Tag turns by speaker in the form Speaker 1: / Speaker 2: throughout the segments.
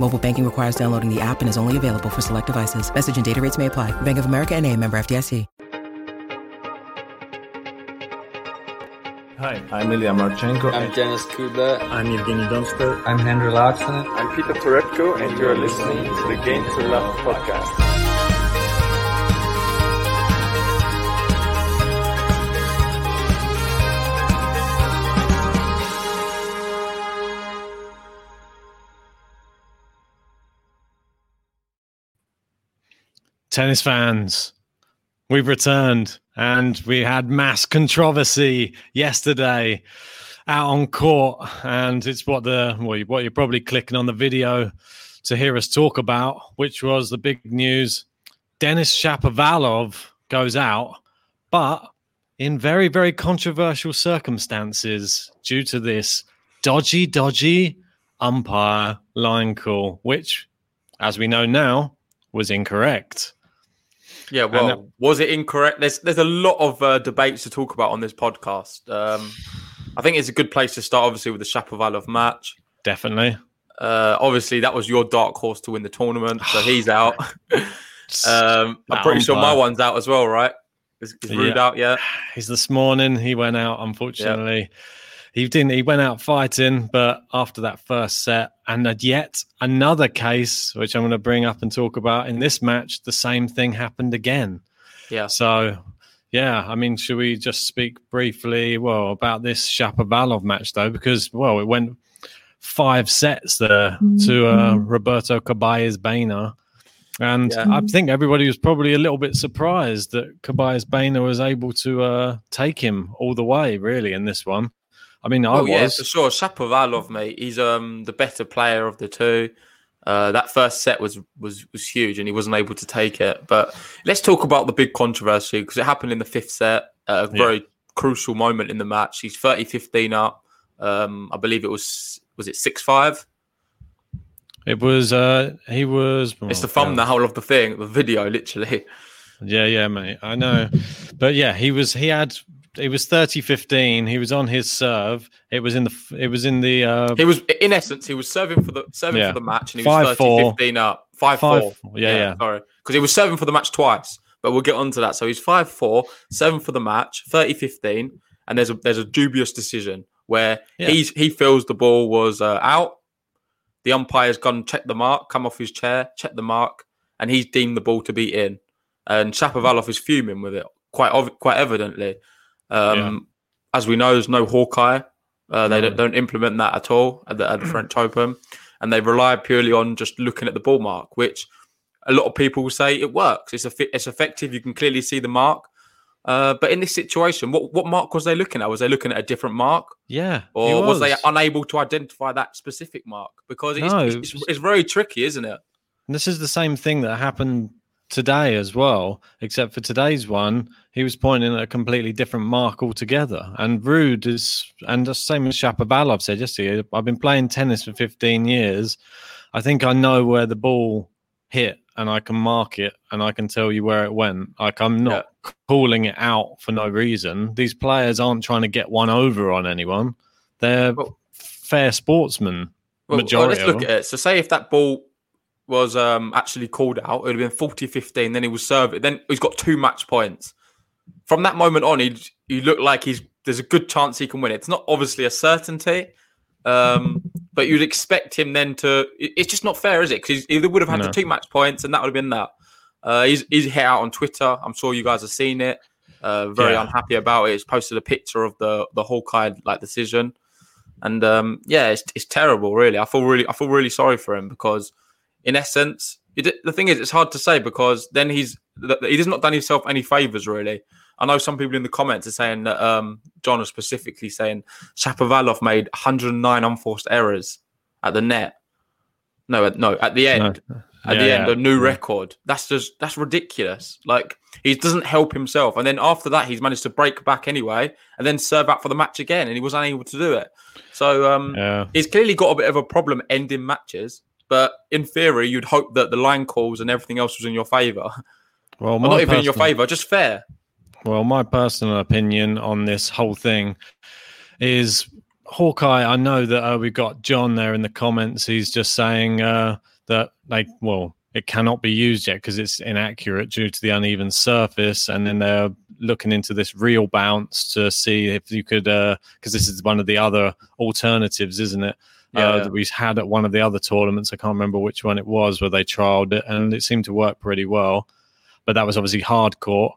Speaker 1: Mobile banking requires downloading the app and is only available for select devices. Message and data rates may apply. Bank of America and a member FDIC.
Speaker 2: Hi, I'm Ilya Marchenko.
Speaker 3: I'm Denis Kudla.
Speaker 4: I'm Evgeny Donskoy.
Speaker 5: I'm Henri Laaksonen.
Speaker 6: I'm Peter Torebko, and you're listening to the Game to Love podcast.
Speaker 4: Tennis fans, we've returned and we had mass controversy yesterday out on court. And it's what the what you're probably clicking on the video to hear us talk about, which was the big news. Denis Shapovalov goes out, but in very, very controversial circumstances due to this dodgy, dodgy umpire line call, which, as we know now, was incorrect.
Speaker 3: Yeah, well, that, was it incorrect? There's there's a lot of uh, debates to talk about on this podcast. Um, I think it's a good place to start, obviously, with the Shapovalov match.
Speaker 4: Definitely.
Speaker 3: Uh, obviously, that was your dark horse to win the tournament, so he's out. um, I'm pretty sure my one's out as well, right? Is, is Ruud yeah. out yet?
Speaker 4: He's this morning. He went out, unfortunately. Yep he didn't. He went out fighting, but after that first set, and yet another case, which I'm going to bring up and talk about in this match, the same thing happened again.
Speaker 3: Yeah.
Speaker 4: So, yeah, I mean, should we just speak briefly, well, about this Shapovalov match though, because well, it went five sets there mm-hmm. to uh, Roberto Carballés Baena. And yeah. I think everybody was probably a little bit surprised that Carballés Baena was able to uh, take him all the way, really, in this one. I mean, I was yeah,
Speaker 3: for sure. Shapovalov, mate, he's um the better player of the two. Uh, that first set was was was huge, and he wasn't able to take it. But let's talk about the big controversy because it happened in the fifth set, a very yeah. crucial moment in the match. He's 30-15 up. Um, I believe it was was it six five.
Speaker 4: It was. uh He was.
Speaker 3: Oh, it's the thumbnail of the thing, the video, literally.
Speaker 4: Yeah, yeah, mate. I know, but yeah, he was. He had it was 30-15. He was on his serve. It was in the it was in the uh
Speaker 3: He was in essence he was serving for the serving yeah. for the match and he was 30-15 up. 5 4.
Speaker 4: Yeah, yeah, yeah.
Speaker 3: Sorry. Because he was serving for the match twice. But we'll get on to that. So he's 5 4, 7 for the match, 30 15. And there's a there's a dubious decision where yeah. he's he feels the ball was uh, out. The umpire's gone check the mark, come off his chair, check the mark, and he's deemed the ball to be in. And Shapovalov is fuming with it quite quite evidently. Um, yeah. As we know, there's no Hawkeye. Uh, they don't, don't, implement that at all at the, at the French Open, and they rely purely on just looking at the ball mark, which a lot of people say it works. It's a, it's effective. You can clearly see the mark. Uh, but in this situation, what what mark was they looking at? Was they looking at a different mark?
Speaker 4: Yeah,
Speaker 3: or was. was. they unable to identify that specific mark? Because it's, no, it's, it's, it's very tricky, isn't it?
Speaker 4: This is the same thing that happened today as well, except for today's one, he was pointing at a completely different mark altogether. And Ruud is, and the same as Shapovalov said yesterday, I've been playing tennis for 15 years. I think I know where the ball hit and I can mark it and I can tell you where it went. Like I'm not yeah. calling it out for no reason. These players aren't trying to get one over on anyone. They're well, fair sportsmen. Well, majority.
Speaker 3: Well, let's look at it. So say if that ball was um, actually called out, it would have been 40-15. Then he was served. Then he's got two match points. From that moment on, he he looked like he's there's a good chance he can win. It's not obviously a certainty, um, but you'd expect him then to. It's just not fair, is it? Because he would have had no. the two match points, and that would have been that. Uh, he's he's hit out on Twitter. I'm sure you guys have seen it. Uh, very yeah. unhappy about it. He's posted a picture of the the Hawkeye like decision, and um, yeah, it's it's terrible. Really, I feel really I feel really sorry for him because, in essence, it, the thing is, it's hard to say because then he's he has not done himself any favors really. I know some people in the comments are saying that um, John is specifically saying Shapovalov made 109 unforced errors at the net. No, no, at the end. No. At yeah, the end, yeah. a new yeah. record. That's just that's ridiculous. Like he doesn't help himself, and then after that, he's managed to break back anyway, and then serve out for the match again, and he was unable to do it. So um, he's clearly got a bit of a problem ending matches. But in theory, you'd hope that the line calls and everything else was in your favour. Well, not even in your favour, just fair.
Speaker 4: Well, my personal opinion on this whole thing is Hawkeye. I know that uh, we've got John there in the comments. He's just saying uh, that, like, well, it cannot be used yet because it's inaccurate due to the uneven surface. And then they're looking into this real bounce to see if you could, because uh, this is one of the other alternatives, isn't it? Uh, yeah, yeah. That we've had at one of the other tournaments. I can't remember which one it was where they trialed it, and it seemed to work pretty well. But that was obviously hard court.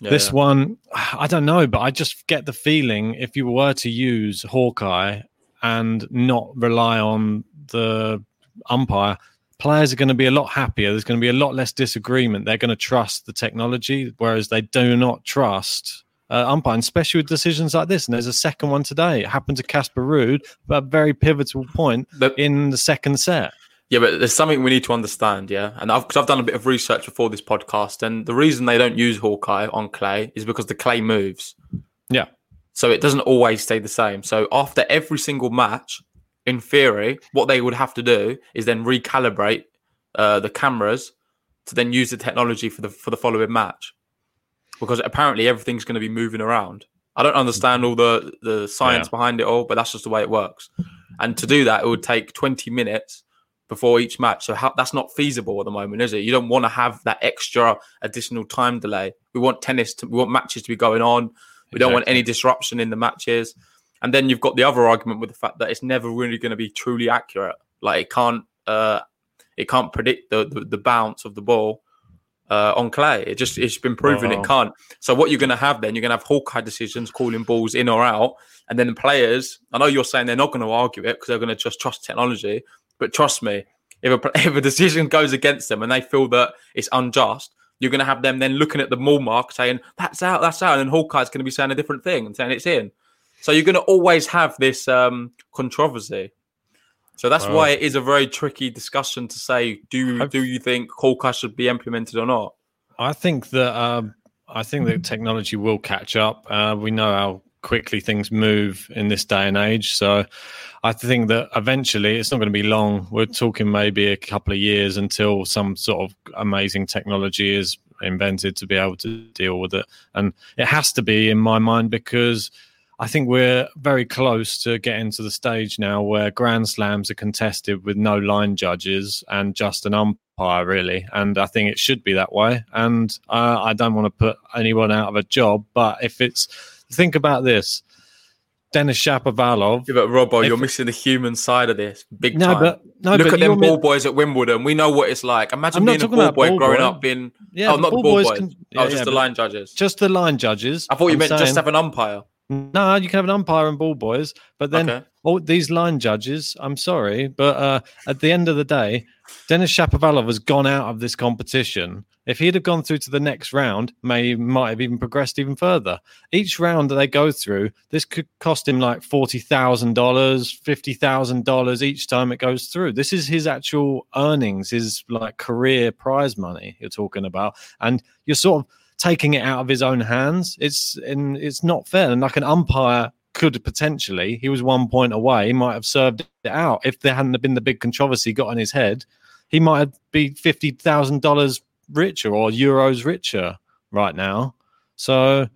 Speaker 4: Yeah, this yeah. one, I don't know, but I just get the feeling if you were to use Hawkeye and not rely on the umpire, players are going to be a lot happier. There's going to be a lot less disagreement. They're going to trust the technology, whereas they do not trust uh, umpiring, especially with decisions like this. And there's a second one today. It happened to Casper Ruud, but a very pivotal point but, in the second set.
Speaker 3: Yeah, but there's something we need to understand, yeah. And I've, cause I've done a bit of research before this podcast, and the reason they don't use Hawkeye on clay is because the clay moves.
Speaker 4: Yeah.
Speaker 3: So it doesn't always stay the same. So after every single match, in theory, what they would have to do is then recalibrate uh, the cameras to then use the technology for the for the following match, because apparently everything's going to be moving around. I don't understand all the the science yeah. behind it all, but that's just the way it works. And to do that, it would take 20 minutes before each match. So how, that's not feasible at the moment, is it? You don't want to have that extra additional time delay. We want tennis to, we want matches to be going on. We exactly. don't want any disruption in the matches. And then you've got the other argument with the fact that it's never really going to be truly accurate. Like it can't, uh, it can't predict the, the, the bounce of the ball uh, on clay. It just it's been proven it can't. So what you're going to have then? You're going to have Hawkeye decisions calling balls in or out, and then the players. I know you're saying they're not going to argue it because they're going to just trust technology, but trust me, if a, if a decision goes against them and they feel that it's unjust, you're going to have them then looking at the mall mark saying, that's out, that's out. And then Hawkeye's going to be saying a different thing and saying it's in. So you're going to always have this um, controversy. So that's why it is a very tricky discussion to say, do, do you think Hawkeye should be implemented or not?
Speaker 4: I think that um, I think that technology will catch up. Uh, we know how quickly things move in this day and age. So I think that eventually it's not going to be long. We're talking maybe a couple of years until some sort of amazing technology is invented to be able to deal with it. And it has to be in my mind because I think we're very close to getting to the stage now where Grand Slams are contested with no line judges and just an umpire, really. And I think it should be that way. And uh, I don't want to put anyone out of a job, but if it's think about this. Denis Shapovalov.
Speaker 3: Yeah, but Robbo, you're missing the human side of this big no, time. But, no, Look but at them ball boys at Wimbledon. We know what it's like. Imagine being a ball boy ball growing boy. up being. Yeah, oh, not the ball boys. boys. Can, yeah, oh, just yeah, the line judges.
Speaker 4: Just the line judges.
Speaker 3: I thought you I'm meant saying, just have an umpire.
Speaker 4: No, you can have an umpire and ball boys, but then okay. All these line judges. I'm sorry, but uh, at the end of the day, Denis Shapovalov has gone out of this competition. If he'd have gone through to the next round, may might have even progressed even further. Each round that they go through, this could cost him like forty thousand dollars, fifty thousand dollars each time it goes through. This is his actual earnings, his like career prize money you're talking about, and you're sort of taking it out of his own hands. It's and it's not fair. And like an umpire could potentially, he was one point away, he might have served it out if there hadn't been the big controversy got on his head. he might have be fifty thousand dollars richer or euros richer right now. So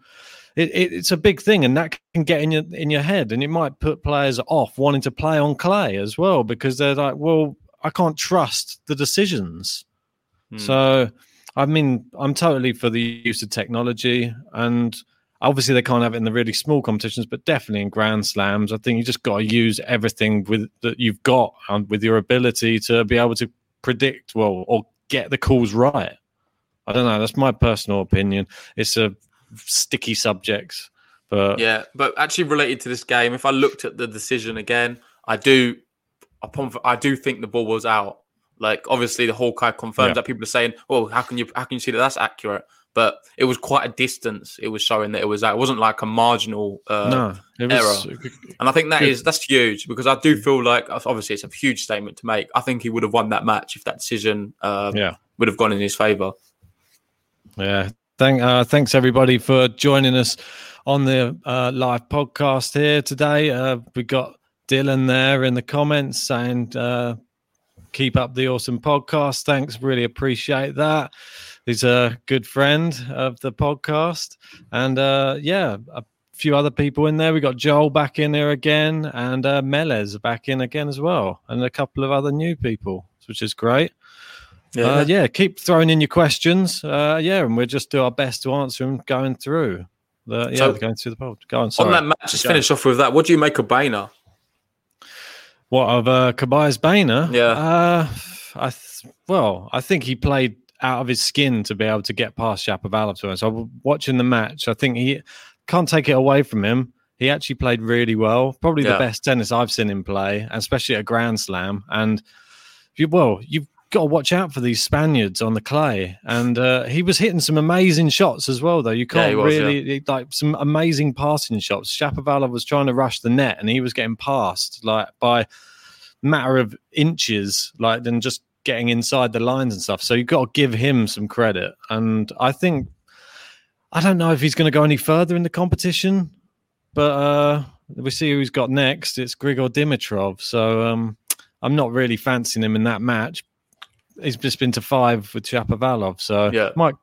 Speaker 4: it, it, it's a big thing, and that can get in your in your head, and it might put players off wanting to play on clay as well because they're like, well, I can't trust the decisions. Hmm. So, I mean, I'm totally for the use of technology, and obviously they can't have it in the really small competitions, but definitely in Grand Slams, I think you just got to use everything with that you've got and with your ability to be able to predict well or get the calls right. I don't know. That's my personal opinion. It's a sticky subject. But
Speaker 3: yeah, but actually related to this game, if I looked at the decision again, I do, upon I do think the ball was out. Like obviously the Hawkeye confirms yeah. that people are saying, "Well, how can you how can you see that that's accurate?" But it was quite a distance. It was showing that it was out. It wasn't like a marginal uh, no, was, error. And I think that good. is that's huge because I do feel like obviously it's a huge statement to make. I think he would have won that match if that decision uh, yeah. would have gone in his favor.
Speaker 4: Yeah, Thank, uh, thanks everybody for joining us on the uh, live podcast here today. Uh, we got Dylan there in the comments saying, uh, "Keep up the awesome podcast." Thanks, really appreciate that. He's a good friend of the podcast, and uh, yeah, a few other people in there. We got Joel back in there again, and uh, Melez back in again as well, and a couple of other new people, which is great. Yeah, uh, yeah. Keep throwing in your questions. Uh, yeah, and we'll just do our best to answer them going through. The, yeah, so, going through the pod. Go on. Sorry.
Speaker 3: On that match, just finish off with that. What do you make of Baena?
Speaker 4: What of uh, Tobias Baena?
Speaker 3: Yeah. Uh,
Speaker 4: I th- well, I think he played out of his skin to be able to get past Shapovalov to us. So watching the match, I think he can't take it away from him. He actually played really well. Probably yeah. the best tennis I've seen him play, especially at a Grand Slam. And you, well, you've got to watch out for these Spaniards on the clay. And uh, he was hitting some amazing shots as well, though. You can't yeah, was, really yeah. like some amazing passing shots. Shapovalov was trying to rush the net, and he was getting passed like by matter of inches, like than just getting inside the lines and stuff. So you've got to give him some credit. And I think I don't know if he's going to go any further in the competition, but uh, we see who he's got next. It's Grigor Dimitrov. So um, I'm not really fancying him in that match he's just been to five with Shapovalov, so
Speaker 3: yeah,
Speaker 4: Mike.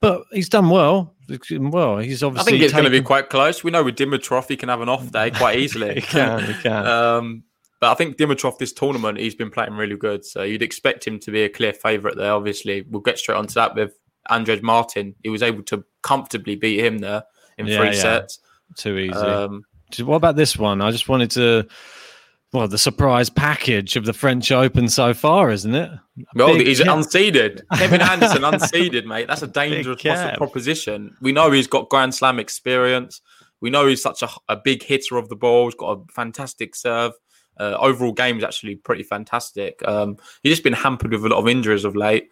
Speaker 4: But he's done well. Well, he's obviously.
Speaker 3: I think it's taken... going to be quite close. We know with Dimitrov, he can have an off day quite easily.
Speaker 4: he can, he can.
Speaker 3: Um, but I think Dimitrov this tournament, he's been playing really good. So you'd expect him to be a clear favourite there. Obviously, we'll get straight onto that with Andrej Martin. He was able to comfortably beat him there in yeah, three yeah. sets.
Speaker 4: Too easy. Um, what about this one? I just wanted to well, the surprise package of the French Open so far, isn't it?
Speaker 3: Well, Big he's unseeded. Kevin Anderson unseeded, mate. That's a dangerous proposition. We know he's got Grand Slam experience. We know he's such a, a big hitter of the ball. He's got a fantastic serve. Uh, overall game is actually pretty fantastic. Um, he's just been hampered with a lot of injuries of late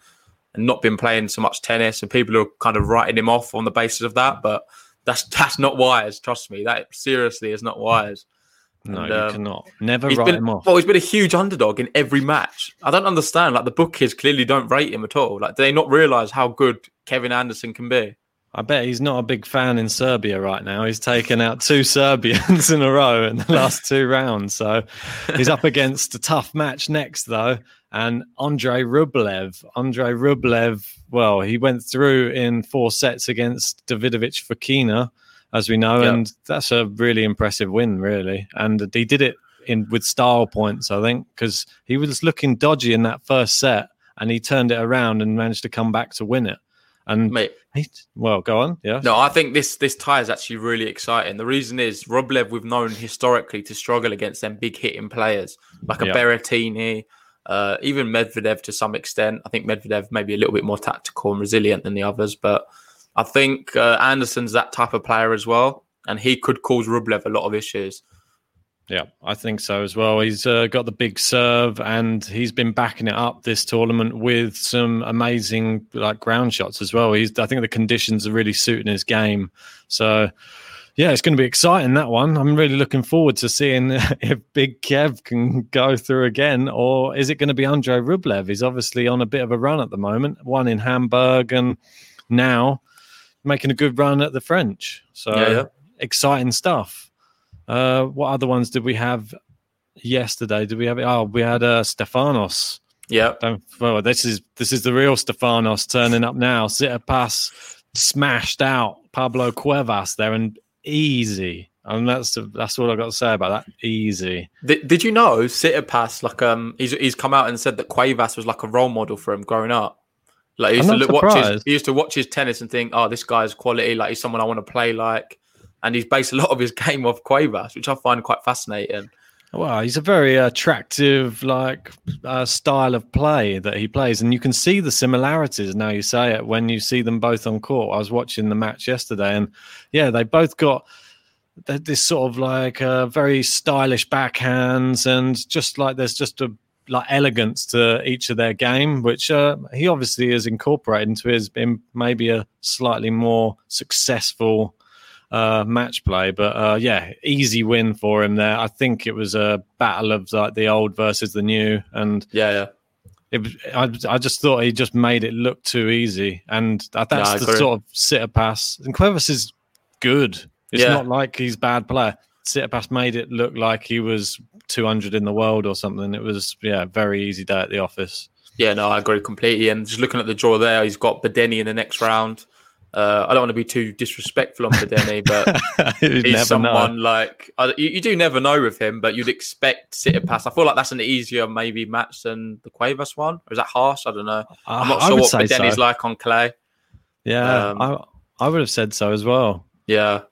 Speaker 3: and not been playing so much tennis. And people are kind of writing him off on the basis of that. But that's that's not wise. Trust me, that seriously is not wise.
Speaker 4: No, and, you um, cannot. Never write
Speaker 3: been,
Speaker 4: him off.
Speaker 3: Well, he's been a huge underdog in every match. I don't understand. Like the bookies clearly don't rate him at all. Like, do they not realize how good Kevin Anderson can be?
Speaker 4: I bet he's not a big fan in Serbia right now. He's taken out two Serbians in a row in the last two rounds. So he's up against a tough match next, though. And Andre Rublev. Andre Rublev, well, he went through in four sets against Davidovich Fokina as we know, yep. and that's a really impressive win, really. And he did it in with style points, I think, because he was looking dodgy in that first set, and he turned it around and managed to come back to win it. And
Speaker 3: Mate,
Speaker 4: well, go on. Yeah.
Speaker 3: No, I think this this tie is actually really exciting. The reason is Rublev we've known historically to struggle against them big hitting players like a yep. Berrettini, uh, even Medvedev to some extent. I think Medvedev maybe a little bit more tactical and resilient than the others, but I think uh, Anderson's that type of player as well, and he could cause Rublev a lot of issues.
Speaker 4: Yeah, I think so as well. He's uh, got the big serve, and he's been backing it up this tournament with some amazing like ground shots as well. He's, I think, the conditions are really suiting his game. So, yeah, it's going to be exciting that one. I'm really looking forward to seeing if Big Kev can go through again, or is it going to be Andre Rublev? He's obviously on a bit of a run at the moment. One in Hamburg, and now making a good run at the French. So yeah, yeah. exciting stuff. Uh, what other ones did we have yesterday? Did we have? Oh, we had uh, Stefanos.
Speaker 3: Yeah.
Speaker 4: Well, this is this is the real Stefanos turning up now. Tsitsipas smashed out Pablo Cuevas there and easy. And that's that's what I got to say about that. Easy.
Speaker 3: Did, did you know Tsitsipas like um he's he's come out and said that Cuevas was like a role model for him growing up. Like he used
Speaker 4: I'm
Speaker 3: to look, watch his, he used to watch his tennis and think, oh, this guy's quality. Like he's someone I want to play like. And he's based a lot of his game off Cuevas, which I find quite fascinating.
Speaker 4: Well, he's a very attractive, like uh, style of play that he plays, and you can see the similarities. Now you say it when you see them both on court. I was watching the match yesterday, and yeah, they both got this sort of like uh, very stylish backhands, and just like there's just a like elegance to each of their game, which uh, he obviously has incorporated into his in maybe a slightly more successful uh, match play. But uh, yeah, easy win for him there. I think it was a battle of like the old versus the new, and
Speaker 3: Yeah, yeah.
Speaker 4: it I, I just thought he just made it look too easy, and that, that's
Speaker 3: Yeah,
Speaker 4: the sort of Tsitsipas. And Cuevas is good. It's
Speaker 3: Yeah.
Speaker 4: not like he's bad player. Tsitsipas made it look like he was 200 in the world or something. It was yeah, very easy day at the office.
Speaker 3: Yeah, no, I agree completely. And just looking at the draw there, he's got Bedene in the next round. Uh, I don't want to be too disrespectful on Bedene, but he's someone
Speaker 4: know.
Speaker 3: like I, you, you do never know with him, but you'd expect Tsitsipas. I feel like that's an easier maybe match than the Cuevas one. Or is that harsh? I don't know. I'm not sure what
Speaker 4: so.
Speaker 3: like on clay.
Speaker 4: Yeah,
Speaker 3: um,
Speaker 4: I I would have said so as well.
Speaker 3: Yeah,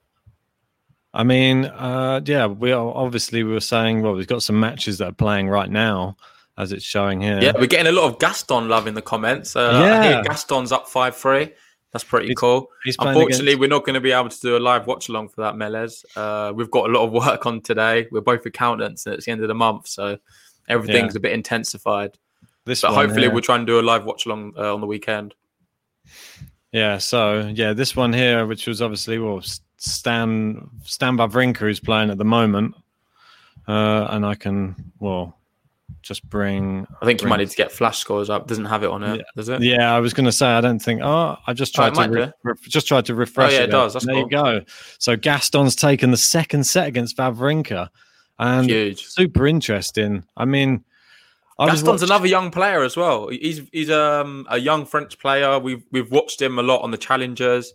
Speaker 4: I mean, uh, yeah, we are obviously we were saying well, we've got some matches that are playing right now, as it's showing here.
Speaker 3: yeah, we're getting a lot of Gaston love in the comments. Uh,
Speaker 4: Yeah.
Speaker 3: Gaston's up five three. That's pretty
Speaker 4: He's-
Speaker 3: cool.
Speaker 4: he's
Speaker 3: Unfortunately,
Speaker 4: against-
Speaker 3: we're not going to be able to do a live watch along for that, Melez. Uh, we've got a lot of work on today. We're both accountants, and it's the end of the month, so everything's a bit intensified.
Speaker 4: this
Speaker 3: But
Speaker 4: one
Speaker 3: hopefully,
Speaker 4: here.
Speaker 3: we'll try and do a live watch along uh, on the weekend.
Speaker 4: Yeah, so yeah, this one here, which was obviously well, Stan Stan Wawrinka who's playing at the moment, uh, and I can well just bring.
Speaker 3: I think you might need to get flash scores up. Doesn't have it on it,
Speaker 4: Yeah.
Speaker 3: does it?
Speaker 4: Yeah, I was going to say I don't think. Oh, I just
Speaker 3: Oh,
Speaker 4: tried
Speaker 3: it might
Speaker 4: to re- re- just tried to refresh.
Speaker 3: Oh, yeah, it
Speaker 4: there.
Speaker 3: does. That's
Speaker 4: there
Speaker 3: cool.
Speaker 4: you go. So Gaston's taken the second set against Wawrinka, and
Speaker 3: Huge.
Speaker 4: super interesting. I mean, I
Speaker 3: Gaston's another young player as well. He's he's um, a young French player. We've we've watched him a lot on the challengers.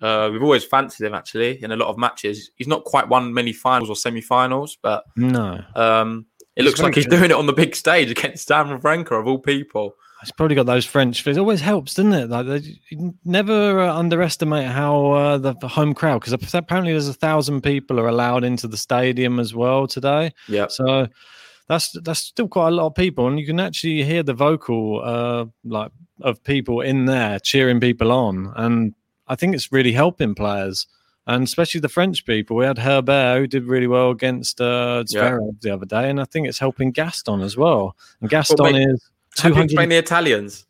Speaker 3: Uh, we've always fancied him actually in a lot of matches. He's not quite won many finals or semi-finals, but
Speaker 4: No,
Speaker 3: um, it looks like he's doing it on the big stage against Stan Wawrinka of all people.
Speaker 4: He's probably got those French. It always helps, doesn't it? Like they, never uh, underestimate how uh, the, the home crowd, because apparently there's a thousand people are allowed into the stadium as well today.
Speaker 3: Yeah,
Speaker 4: So that's that's still quite a lot of people, and you can actually hear the vocal uh, like of people in there cheering people on, and I think it's really helping players. And especially the French people. We had Herbert who did really well against uh,
Speaker 3: Yeah.
Speaker 4: The other day, and I think it's helping Gaston as well. And Gaston
Speaker 3: mate,
Speaker 4: is
Speaker 3: How do you
Speaker 4: 200
Speaker 3: explain the Italians?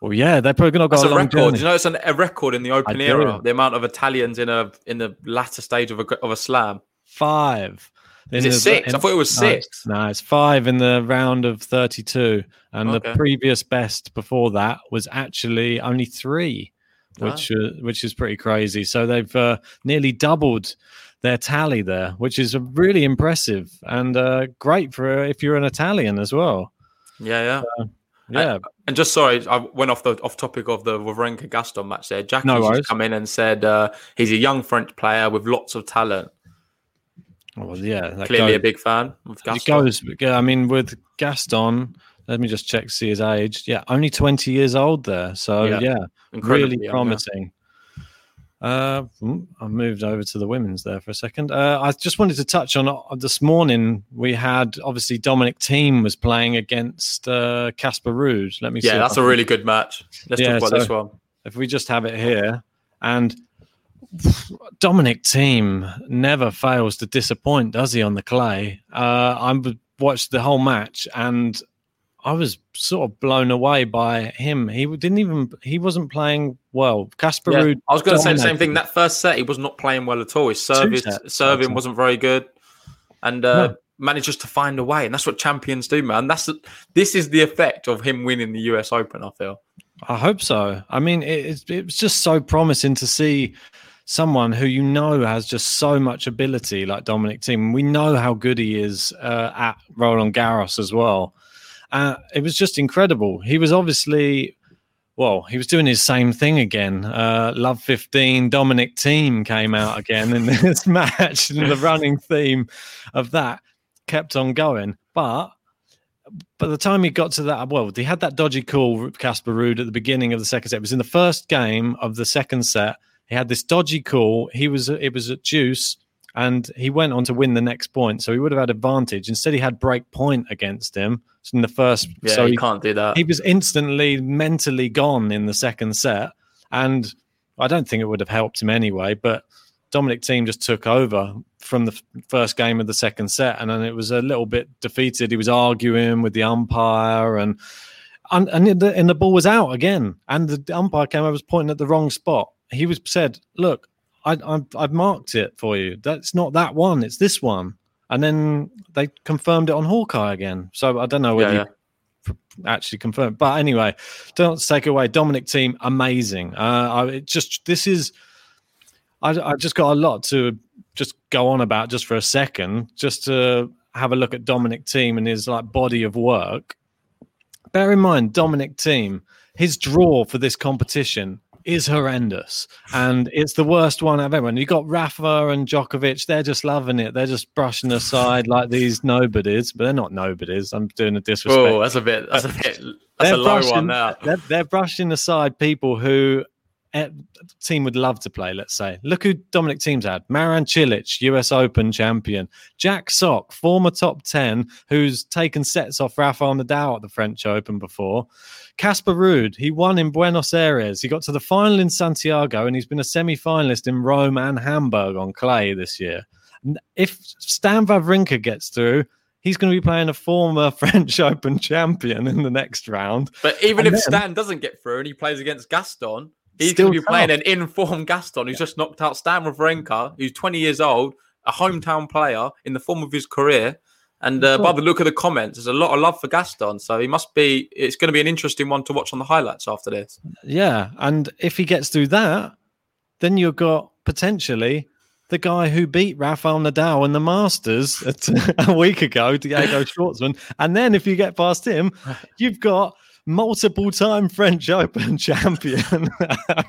Speaker 4: well, yeah, they're probably not got
Speaker 3: That's
Speaker 4: a
Speaker 3: a
Speaker 4: long
Speaker 3: record.
Speaker 4: journey.
Speaker 3: You know, it's an, a record in the Open era. The amount of Italians in a in the latter stage of a of a slam.
Speaker 4: Five.
Speaker 3: Is
Speaker 4: In
Speaker 3: it
Speaker 4: the-
Speaker 3: six? I thought it was
Speaker 4: no,
Speaker 3: six.
Speaker 4: No, it's five in the round of 32. And
Speaker 3: Okay.
Speaker 4: the previous best before that was actually only three, Which uh, which is pretty crazy. So they've uh, nearly doubled their tally there, which is really impressive and uh, great for if you're an Italian as well.
Speaker 3: Yeah, yeah.
Speaker 4: Yeah,
Speaker 3: And just sorry, I went off the off topic of the Wawrinka Gaston match there. Jackie's
Speaker 4: No
Speaker 3: just come in and said uh, he's a young French player with lots of talent.
Speaker 4: well, yeah,
Speaker 3: Clearly a big fan of
Speaker 4: It
Speaker 3: Gaston.
Speaker 4: goes. I mean, with Gaston, let me just check see his age. Yeah, only twenty years old there. So
Speaker 3: Yeah,
Speaker 4: yeah, really
Speaker 3: young, yeah.
Speaker 4: promising. Uh, mm, I moved over to the women's there for a second. Uh, I just wanted to touch on uh, this morning. We had obviously Dominic Thiem was playing against uh, Casper Ruud. Let me see.
Speaker 3: Yeah, that's a really good match. Let's
Speaker 4: Yeah,
Speaker 3: talk about this one.
Speaker 4: if we just have it here and Dominic Thiem never fails to disappoint, does he, on the clay? Uh, I watched the whole match and I was sort of blown away by him. He didn't even, he wasn't playing well. Casper
Speaker 3: Yeah,
Speaker 4: Ruud.
Speaker 3: I was going to say the same thing. That first set, he was not playing well at all. His service, serving wasn't very good, and uh,
Speaker 4: No.
Speaker 3: manages to find a way. And that's what champions do, man. That's this is the effect of him winning the U.S. Open. I feel.
Speaker 4: I hope so. I mean, it, it was just so promising to see someone who you know has just so much ability, like Dominic Thiem. We know how good he is uh, at Roland Garros as well, Uh, it was just incredible. He was obviously, well, he was doing his same thing again. Uh, Love 15, Dominic Thiem came out again in this match, and the running theme of that kept on going. But by the time he got to that, well, he had that dodgy call, Casper Ruud, at the beginning of the second set. It was in the first game of the second set. He had this dodgy call. He was it was at deuce, and he went on to win the next point. So he would have had advantage. Instead, he had break point against him in the first.
Speaker 3: Yeah,
Speaker 4: so
Speaker 3: he, can't do that.
Speaker 4: He was instantly mentally gone in the second set, and I don't think it would have helped him anyway. But Dominic Thiem just took over from the first game of the second set, and then it was a little bit defeated. He was arguing with the umpire, and and, and the, and the ball was out again, and the umpire came over was pointing at the wrong spot. He was said, "Look, I, I I've marked it for you. That's not that one. It's this one." And then they confirmed it on Hawkeye again. So I don't know whether
Speaker 3: Yeah,
Speaker 4: you actually confirmed. But anyway, don't take away Dominic Thiem amazing. Uh, I it just this is. I, I just got a lot to just go on about just for a second, just to have a look at Dominic Thiem and his like body of work. Bear in mind, Dominic Thiem, his draw for this competition is horrendous, and it's the worst one I've ever. And you got Rafa and Djokovic; they're just loving it. They're just brushing aside like these nobodies, but they're not nobodies. I'm doing a disrespect.
Speaker 3: Oh, that's a bit. That's a uh, bit. That's
Speaker 4: They're
Speaker 3: a low
Speaker 4: brushing-
Speaker 3: one there.
Speaker 4: They're, they're brushing aside people who Thiem would love to play. Let's say, look who Dominic Thiem's had: Marin Cilic, U.S. Open champion; Jack Sock, former top ten, who's taken sets off Rafael Nadal at the French Open before. Casper Ruud, he won in Buenos Aires. He got to the final in Santiago, and he's been a semi-finalist in Rome and Hamburg on clay this year. If Stan Wawrinka gets through, he's going to be playing a former French Open champion in the next round.
Speaker 3: But even
Speaker 4: And
Speaker 3: if
Speaker 4: then-
Speaker 3: Stan doesn't get through and he plays against Gaston, he's going to be playing an informed Gaston who's just knocked out Stan Wawrinka, who's 20 years old, a hometown player in the form of his career. And uh, by the look of the comments, there's a lot of love for Gaston. So he must be, it's going to be an interesting one to watch on the highlights after this.
Speaker 4: Yeah, and if he gets through that, then you've got potentially the guy who beat Rafael Nadal in the Masters a week ago, Diego Schwartzman. And then if you get past him, you've got multiple time French Open champion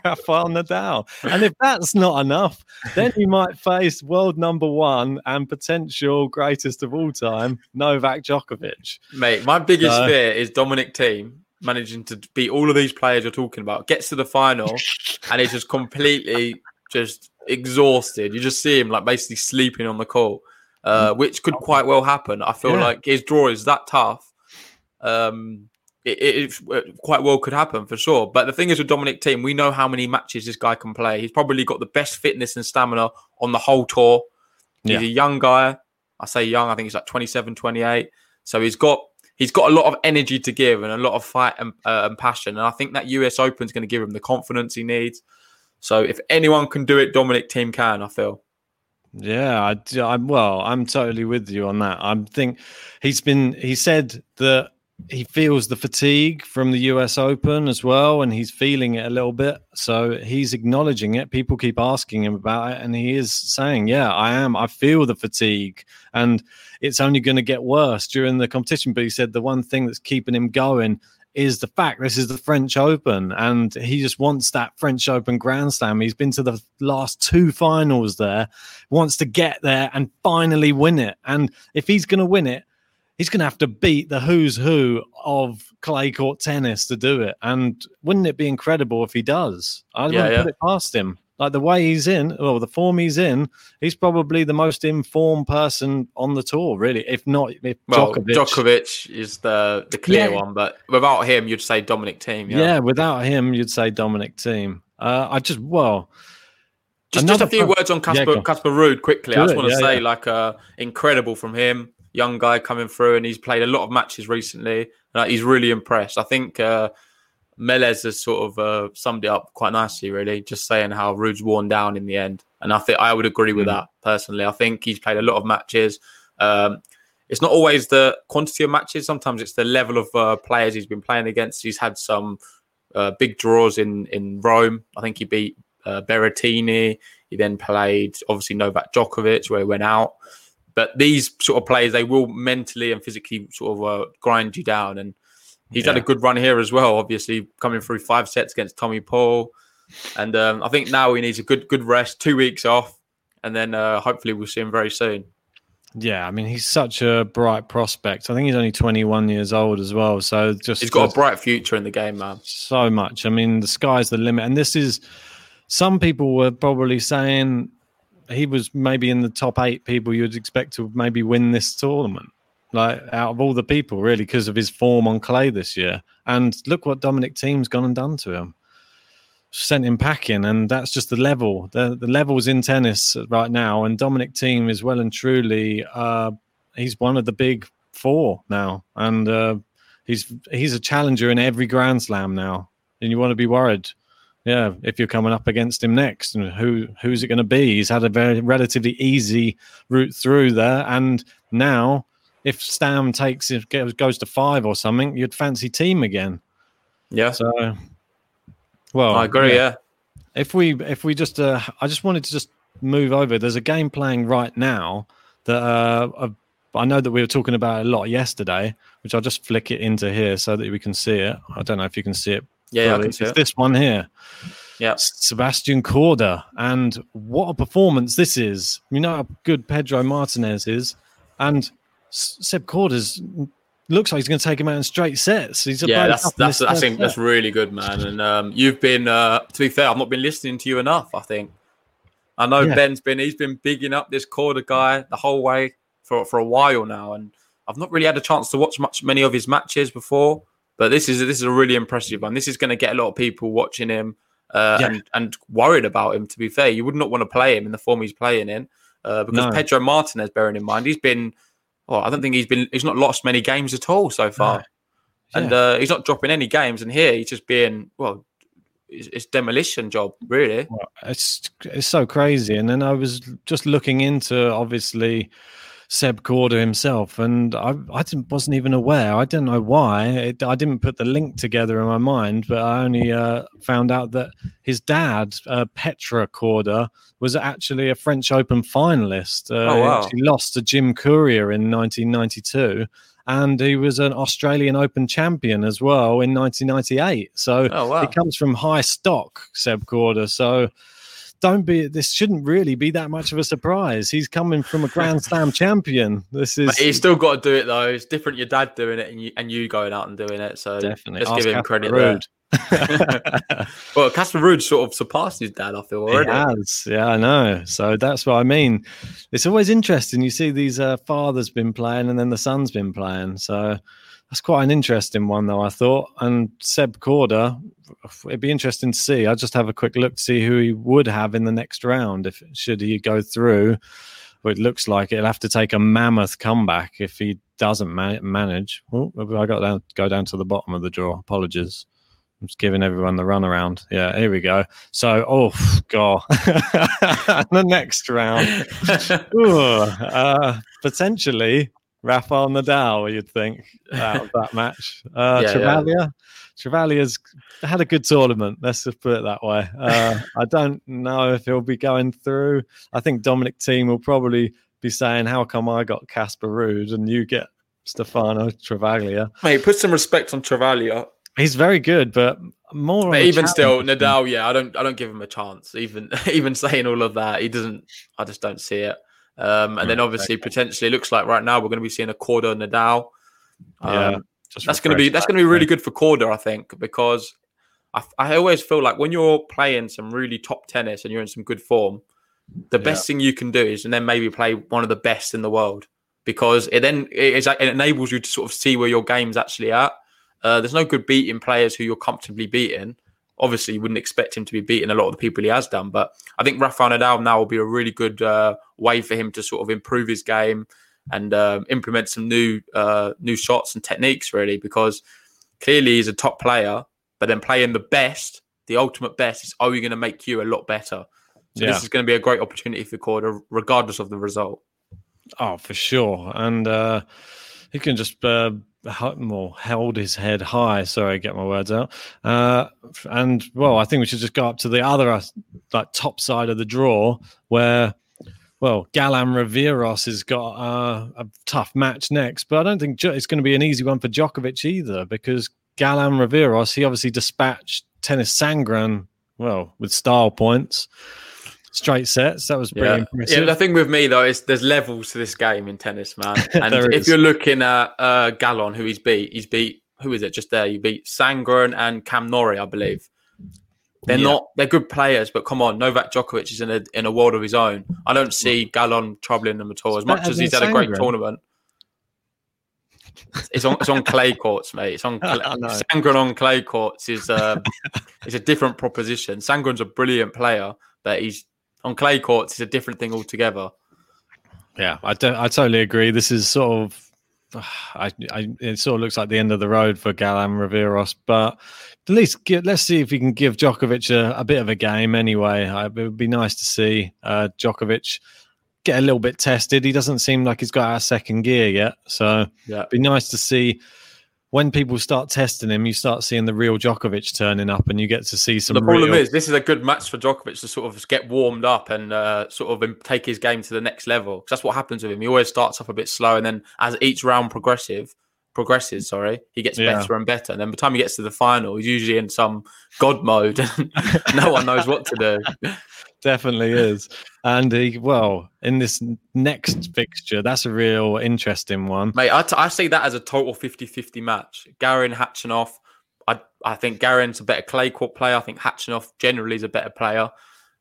Speaker 4: Rafael Nadal. And if that's not enough, then you might face world number one and potential greatest of all time, Novak Djokovic.
Speaker 3: Mate, my biggest
Speaker 4: No.
Speaker 3: fear is Dominic Thiem managing to beat all of these players you're talking about, gets to the final, and is just completely just exhausted. You just see him like basically sleeping on the court, uh, which could quite well happen. I feel
Speaker 4: Yeah.
Speaker 3: like his draw is that tough. Um, it, it, it quite well could happen for sure. But the thing is with Dominic Thiem, we know how many matches this guy can play. He's probably got the best fitness and stamina on the whole tour. He's
Speaker 4: Yeah.
Speaker 3: a young guy. I say young, I think he's like 27, 28. So he's got he's got a lot of energy to give and a lot of fight and, uh, and passion. And I think that US Open is going to give him the confidence he needs. So if anyone can do it, Dominic Thiem can. I feel.
Speaker 4: Yeah, I, I'm well. I'm totally with you on that. I think he's been. He said that he feels the fatigue from the U.S. Open as well, and he's feeling it a little bit. So he's acknowledging it. People keep asking him about it, and he is saying, "Yeah, I am. I feel the fatigue, and it's only going to get worse during the competition." But he said the one thing that's keeping him going is the fact this is the French Open, and he just wants that French Open Grand Slam. He's been to the last two finals there, wants to get there and finally win it. And if he's going to win it, he's going to have to beat the who's who of clay court tennis to do it. And wouldn't it be incredible if he does? I
Speaker 3: Yeah,
Speaker 4: wouldn't
Speaker 3: yeah.
Speaker 4: put it past him. Like the way he's in, well, the form he's in, he's probably the most informed person on the tour, really. If not, if
Speaker 3: Well,
Speaker 4: Djokovic.
Speaker 3: Djokovic, is the the clear
Speaker 4: Yeah.
Speaker 3: one, but without him, you'd say Dominic Thiem.
Speaker 4: yeah.
Speaker 3: Yeah.
Speaker 4: without him, you'd say Dominic Thiem. Uh, I just well,
Speaker 3: Just, just a few
Speaker 4: pro-
Speaker 3: words on
Speaker 4: Yeah,
Speaker 3: Casper. Casper Ruud quickly.
Speaker 4: Do
Speaker 3: I just
Speaker 4: it,
Speaker 3: want to
Speaker 4: yeah,
Speaker 3: say,
Speaker 4: yeah.
Speaker 3: like, uh, incredible from him, young guy coming through, and he's played a lot of matches recently. Like, he's really impressed. I think uh, Melez has sort of uh, summed it up quite nicely, really, just saying how Ruud's worn down in the end, and I think I would agree with
Speaker 4: Mm.
Speaker 3: that personally. I think he's played a lot of matches. Um, it's not always the quantity of matches. Sometimes it's the level of uh, players he's been playing against. He's had some uh, big draws in in Rome. I think he beat uh, Berrettini. He then played obviously Novak Djokovic, where he went out. But these sort of players, they will mentally and physically sort of uh, grind you down. And he's yeah. had a good run here as well. Obviously, coming through five sets against Tommy Paul, and um, I think now he needs a good good rest, two weeks off, and then uh, hopefully we'll see him very soon.
Speaker 4: Yeah, I mean he's such a bright prospect. I think he's only 21 years old as well. So just
Speaker 3: he's got a bright future in the game, man.
Speaker 4: So much. I mean, the sky's the limit, and this is. Some people were probably saying he was maybe in the top eight people you'd expect to maybe win this tournament, like out of all the people, really, because of his form on clay this year. And look what Dominic Thiem's gone and done to him sent him packing, and that's just the level. The the levels in tennis right now, and Dominic Thiem is well and truly uh, he's one of the big four now, and uh, he's he's a challenger in every Grand Slam now, and you want to be worried. Yeah, if you're coming up against him next, and who who's it going to be? He's had a very relatively easy route through there, and now if Stan takes it goes to five or something, you'd fancy Thiem again.
Speaker 3: Yeah.
Speaker 4: So well,
Speaker 3: I agree. Yeah. yeah.
Speaker 4: If we if we just uh, I just wanted to just move over. There's a game playing right now that uh, I know that we were talking about a lot yesterday, which I'll just flick it into here so that we can see it. I don't know if you can see it.
Speaker 3: Yeah, yeah
Speaker 4: it's
Speaker 3: it.
Speaker 4: this one here.
Speaker 3: Yeah,
Speaker 4: Sebastian Korda, and what a performance this is! You know how good Pedro Martinez is, and Seb Korda's looks like he's going to take him out in straight sets. He's
Speaker 3: yeah, that's that's I think set. that's really good, man. And um, you've been, uh, to be fair, I've not been listening to you enough. I think I know yeah. Ben's been he's been bigging up this Korda guy the whole way for for a while now, and I've not really had a chance to watch much many of his matches before. But this is this is a really impressive one. This is going to get a lot of people watching him uh, yeah. and and worried about him. To be fair, you would not want to play him in the form he's playing in uh, because no. Pedro Martinez, bearing in mind, he's been well, I don't think he's been he's not lost many games at all so far, no. yeah. and uh, he's not dropping any games. And here he's just being well, it's, it's demolition job really. Well,
Speaker 4: it's it's so crazy. And then I was just looking into obviously Seb Korda himself, and I, I wasn't even aware. I didn't know why. It, I didn't put the link together in my mind, but I only uh, found out that his dad, uh, Petr Korda, was actually a French Open finalist. Uh, oh, wow. He lost to Jim Courier in 1992 and he was an Australian Open champion as well in 1998. So oh, wow. he comes from high stock, Seb Korda. So don't be this shouldn't really be that much of a surprise. He's coming from a Grand Slam champion. This is
Speaker 3: but he's still got to do it though. It's different your dad doing it and you and you going out and doing it. So
Speaker 4: definitely
Speaker 3: let's Ask give him credit there. well, Casper Ruud sort of surpassed his dad, I feel already.
Speaker 4: He has, yeah, I know. So that's what I mean. It's always interesting. You see these uh, fathers been playing, and then the son's been playing. So that's quite an interesting one, though. I thought. And Seb Korda, it'd be interesting to see. I'll just have a quick look to see who he would have in the next round if should he go through. Well, it looks like it'll have to take a mammoth comeback if he doesn't manage. Oh, I got down, go down to the bottom of the draw. Apologies. I'm just giving everyone the runaround. Yeah, here we go. So, oh god, the next round, Ooh, uh, potentially Rafael Nadal, you'd think, out of that match. Uh, yeah, Travaglia, yeah. Travaglia's had a good tournament. Let's just put it that way. Uh, I don't know if he'll be going through. I think Dominic Thiem will probably be saying, "How come I got Casper Ruud and you get Stefano Travaglia?"
Speaker 3: Mate, put some respect on Travaglia.
Speaker 4: He's very good, but more.
Speaker 3: But even still, Nadal, yeah, I don't, I don't give him a chance. Even, even saying all of that, he doesn't. I just don't see it. Um, and then obviously potentially looks like right now we're going to be seeing a Korda Nadal. Um, yeah, that's going to be that's going to be really good for Korda, I think, because I, I, always feel like when you're playing some really top tennis and you're in some good form, the best yeah. thing you can do is and then maybe play one of the best in the world because it then it, it enables you to sort of see where your game's actually at. Uh, there's no good beating players who you're comfortably beating obviously you wouldn't expect him to be beating a lot of the people he has done. But I think Rafael Nadal now will be a really good uh, way for him to sort of improve his game and um, implement some new uh, new shots and techniques really because clearly he's a top player, but then playing the best, the ultimate best, is only going to make you a lot better. So yeah. this is going to be a great opportunity for Korda, regardless of the result.
Speaker 4: Oh, for sure, and uh, he can just more held his head high. Sorry, get my words out. Uh, and well, I think we should just go up to the other uh, like top side of the draw where well, Galan Riveros has got uh, a tough match next, but I don't think it's going to be an easy one for Djokovic either because Galan Riveros, he obviously dispatched Tennys Sandgren, well, with style points, straight sets. That was pretty
Speaker 3: yeah.
Speaker 4: impressive.
Speaker 3: Yeah, the thing with me though is there's levels to this game in tennis, man. And if you're looking at uh, Galon, who he's beat, he's beat who is it just there? You beat Sandgren and Cam Norrie, I believe. They're yeah. not they're good players, but come on, Novak Djokovic is in a in a world of his own. I don't see Galon troubling them at all. As much as he's had a great tournament. It's on it's on clay courts, mate. It's on clay. Sandgren on clay courts is uh, is a different proposition. Sandgren's a brilliant player, but he's on clay courts. It's a different thing altogether.
Speaker 4: Yeah, I, do, I totally agree. This is sort of I, I, it sort of looks like the end of the road for Galan Riveros, but at least get, let's see if we can give Djokovic a, a, bit of a game anyway. it would be nice to see uh, Djokovic get a little bit tested. He doesn't seem like he's got out of second gear yet, so yeah. it'd be nice to see when people start testing him, you start seeing the real Djokovic turning up, and you get to see some.
Speaker 3: The problem
Speaker 4: real...
Speaker 3: is, this is a good match for Djokovic to sort of get warmed up and uh, sort of take his game to the next level. Because That's what happens with him. He always starts off a bit slow, and then as each round progressive progresses, sorry, he gets yeah. better and better. And then by the time he gets to the final, he's usually in some god mode, and no one knows what to do.
Speaker 4: Definitely is. And he, well, in this next fixture, that's a real interesting one.
Speaker 3: Mate, I, t- I see that as a total 50 50 match. Garin Khachanov. I, I think Garin's a better clay court player. I think Khachanov generally is a better player.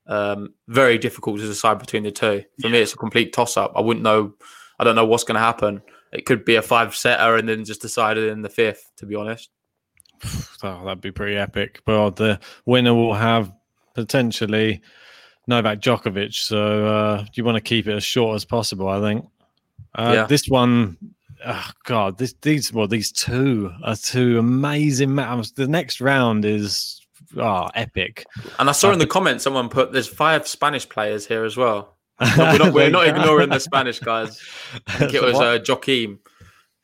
Speaker 3: Um, very difficult to decide between the two. For me, it's a complete toss up. I wouldn't know. I don't know what's going to happen. It could be a five setter and then just decided in the fifth, to be honest.
Speaker 4: Oh, that'd be pretty epic. But the winner will have potentially Novak Djokovic. So uh, you want to keep it as short as possible, I think. Uh, yeah. This one, oh God, this, these well, these two are two amazing matches. The next round is oh, epic.
Speaker 3: And I saw uh, in the comments someone put there's five Spanish players here as well. we're not, we're not ignoring the Spanish guys. I think it was uh, Joaquim,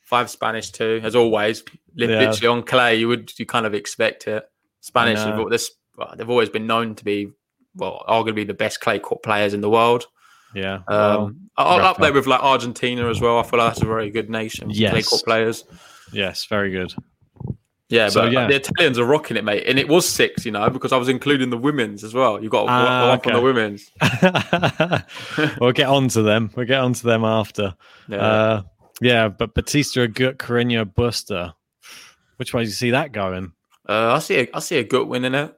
Speaker 3: five Spanish too, as always. Literally yeah. on clay, you would you kind of expect it. Spanish, this they've always been known to be well, arguably the best clay court players in the world.
Speaker 4: Yeah,
Speaker 3: um, well, up there with like Argentina as well. I feel like that's a very good nation. Yes. clay court players.
Speaker 4: Yes, very good.
Speaker 3: Yeah, so, but yeah. the Italians are rocking it, mate. And it was six, you know, because I was including the women's as well. You got uh, one okay. from the women's.
Speaker 4: we'll get on to them. We'll get on to them after. Yeah, uh, yeah but Bautista Agut, Carreño Busta. Which way do you see that going?
Speaker 3: Uh, I see. A, I see a good win in it.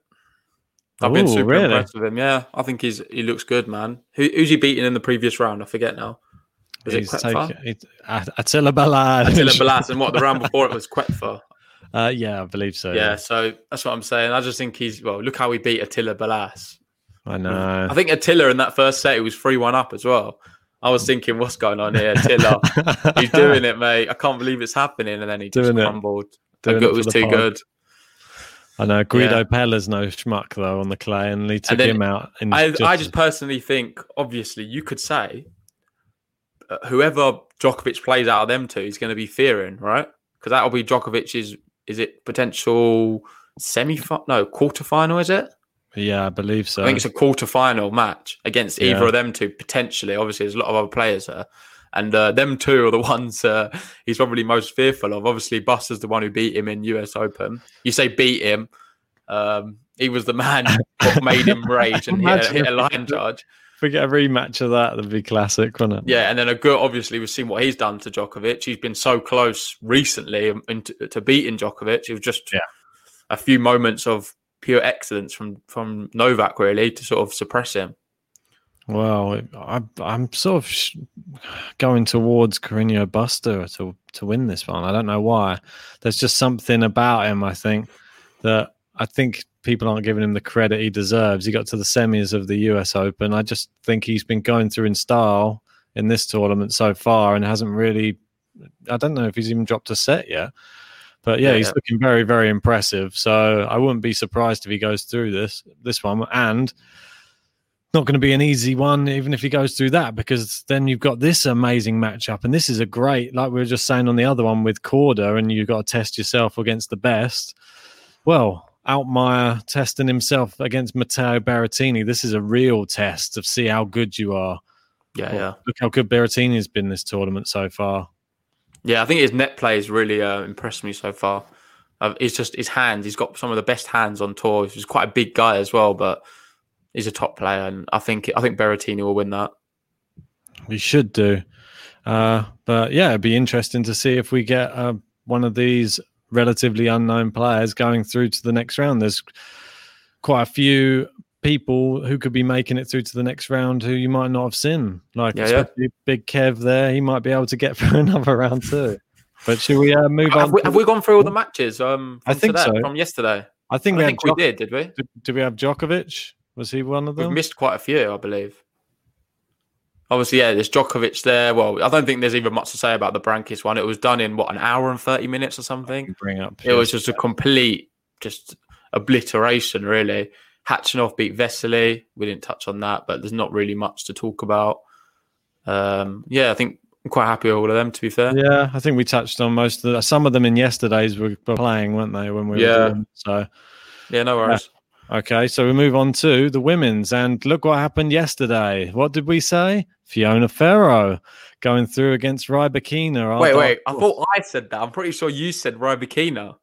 Speaker 3: I've been super really? impressed with him. Yeah, I think he's he looks good, man. Who, who's he beating in the previous round? I forget now.
Speaker 4: Is he's it Quetfa? Attila Balazs.
Speaker 3: Attila Balazs, and what the round before it was Quetfa.
Speaker 4: Uh, yeah, I believe so.
Speaker 3: Yeah, yeah, so that's what I'm saying. I just think he's well. Look how he beat Attila Balazs.
Speaker 4: I know.
Speaker 3: I think Attila in that first set he was three one up as well. I was thinking, what's going on here? Attila, he's doing it, mate. I can't believe it's happening, and then he just doing crumbled. It. It was too pod. good.
Speaker 4: I know Guido yeah. Pella's no schmuck though on the clay, and he took and him out.
Speaker 3: I, just... I just personally think, obviously, you could say uh, whoever Djokovic plays out of them two is going to be fearing, right? Because that'll be Djokovic's. Is it potential semi? No, quarter final. Is it?
Speaker 4: Yeah, I believe so.
Speaker 3: I think it's a quarter final match against either of them two potentially. Obviously, there's a lot of other players there. And uh, them two are the ones uh, he's probably most fearful of. Obviously, Busta's the one who beat him in US Open. You say beat him. Um, he was the man what made him rage and hit a, hit a line charge.
Speaker 4: If we get a rematch of that, that'd be classic, wouldn't it?
Speaker 3: Yeah, and then a good. Obviously, we've seen what he's done to Djokovic. He's been so close recently to, to beating Djokovic. It was just yeah. a few moments of pure excellence from from Novak, really, to sort of suppress him.
Speaker 4: Well, I, I'm sort of going towards Carreño Busta to to win this one. I don't know why. There's just something about him. I think that I think people aren't giving him the credit he deserves. He got to the semis of the U.S. Open. I just think he's been going through in style in this tournament so far and hasn't really. I don't know if he's even dropped a set yet. But yeah, yeah he's looking very, very impressive. So I wouldn't be surprised if he goes through this this one. And not going to be an easy one, even if he goes through that, because then you've got this amazing matchup, and this is a great, like we were just saying on the other one with Korda, and you've got to test yourself against the best. Well, Altmaier testing himself against Matteo Berrettini. This is a real test of see how good you are.
Speaker 3: Yeah,
Speaker 4: Well,
Speaker 3: yeah,
Speaker 4: Look how good Berrettini has been this tournament so far.
Speaker 3: yeah. I think his net play has really uh, impressed me so far. Uh, it's just his hands. He's got some of the best hands on tour. He's quite a big guy as well, but he's a top player, and I think I think Berrettini will win that.
Speaker 4: We should do. Uh, but yeah, it'd be interesting to see if we get uh, one of these relatively unknown players going through to the next round. There's quite a few people who could be making it through to the next round who you might not have seen. Like
Speaker 3: Yeah, yeah.
Speaker 4: Big Kev there, he might be able to get through another round too. But should we uh, move on?
Speaker 3: Have we,
Speaker 4: to-
Speaker 3: have we gone through all the matches? Um,
Speaker 4: I think
Speaker 3: today,
Speaker 4: so.
Speaker 3: From yesterday,
Speaker 4: I think
Speaker 3: I
Speaker 4: we,
Speaker 3: think we did. Did we?
Speaker 4: Did, did we have Djokovic? Was he one of them?
Speaker 3: We've missed quite a few, I believe. Obviously, yeah, there's Djokovic there. Well, I don't think there's even much to say about the Berankis one. It was done in what an hour and thirty minutes or something.
Speaker 4: Bring up.
Speaker 3: It was just a complete, just obliteration, really. Khachanov beat Vesely. We didn't touch on that, but there's not really much to talk about. Um, yeah, I think I'm quite happy with all of them. To be fair,
Speaker 4: Yeah, I think we touched on most of the, some of them in yesterday's were were playing, weren't they? When we
Speaker 3: Yeah.
Speaker 4: were doing, so
Speaker 3: yeah, no worries.
Speaker 4: Okay, so we move on to the women's, and look what happened yesterday. What did we say? Fiona Ferro going through against Rybakina.
Speaker 3: Wait, wait. I
Speaker 4: horse.
Speaker 3: thought I said that. I'm pretty sure you said Rybakina.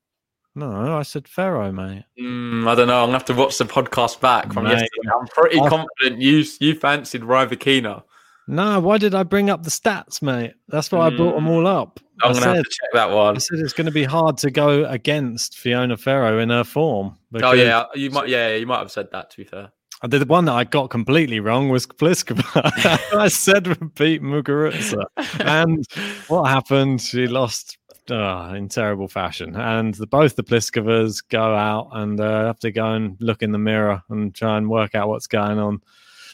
Speaker 4: no, I said Ferro, mate.
Speaker 3: Mm, I don't know. I'm gonna have to watch the podcast back from
Speaker 4: Mate.
Speaker 3: yesterday. I'm pretty
Speaker 4: I-
Speaker 3: confident you you fancied Rybakina.
Speaker 4: No, why did I bring up the stats, mate? That's why I brought them all up.
Speaker 3: I'm gonna have to check that one.
Speaker 4: I said it's going to be hard to go against Fiona Ferro in her form.
Speaker 3: Oh yeah, you might. Yeah, you might have said that. To be fair,
Speaker 4: The the one that I got completely wrong was Pliskova. I said would beat Muguruza. And what happened? She lost uh, in terrible fashion. And the, both the Pliskovas go out and uh, have to go and look in the mirror and try and work out what's going on.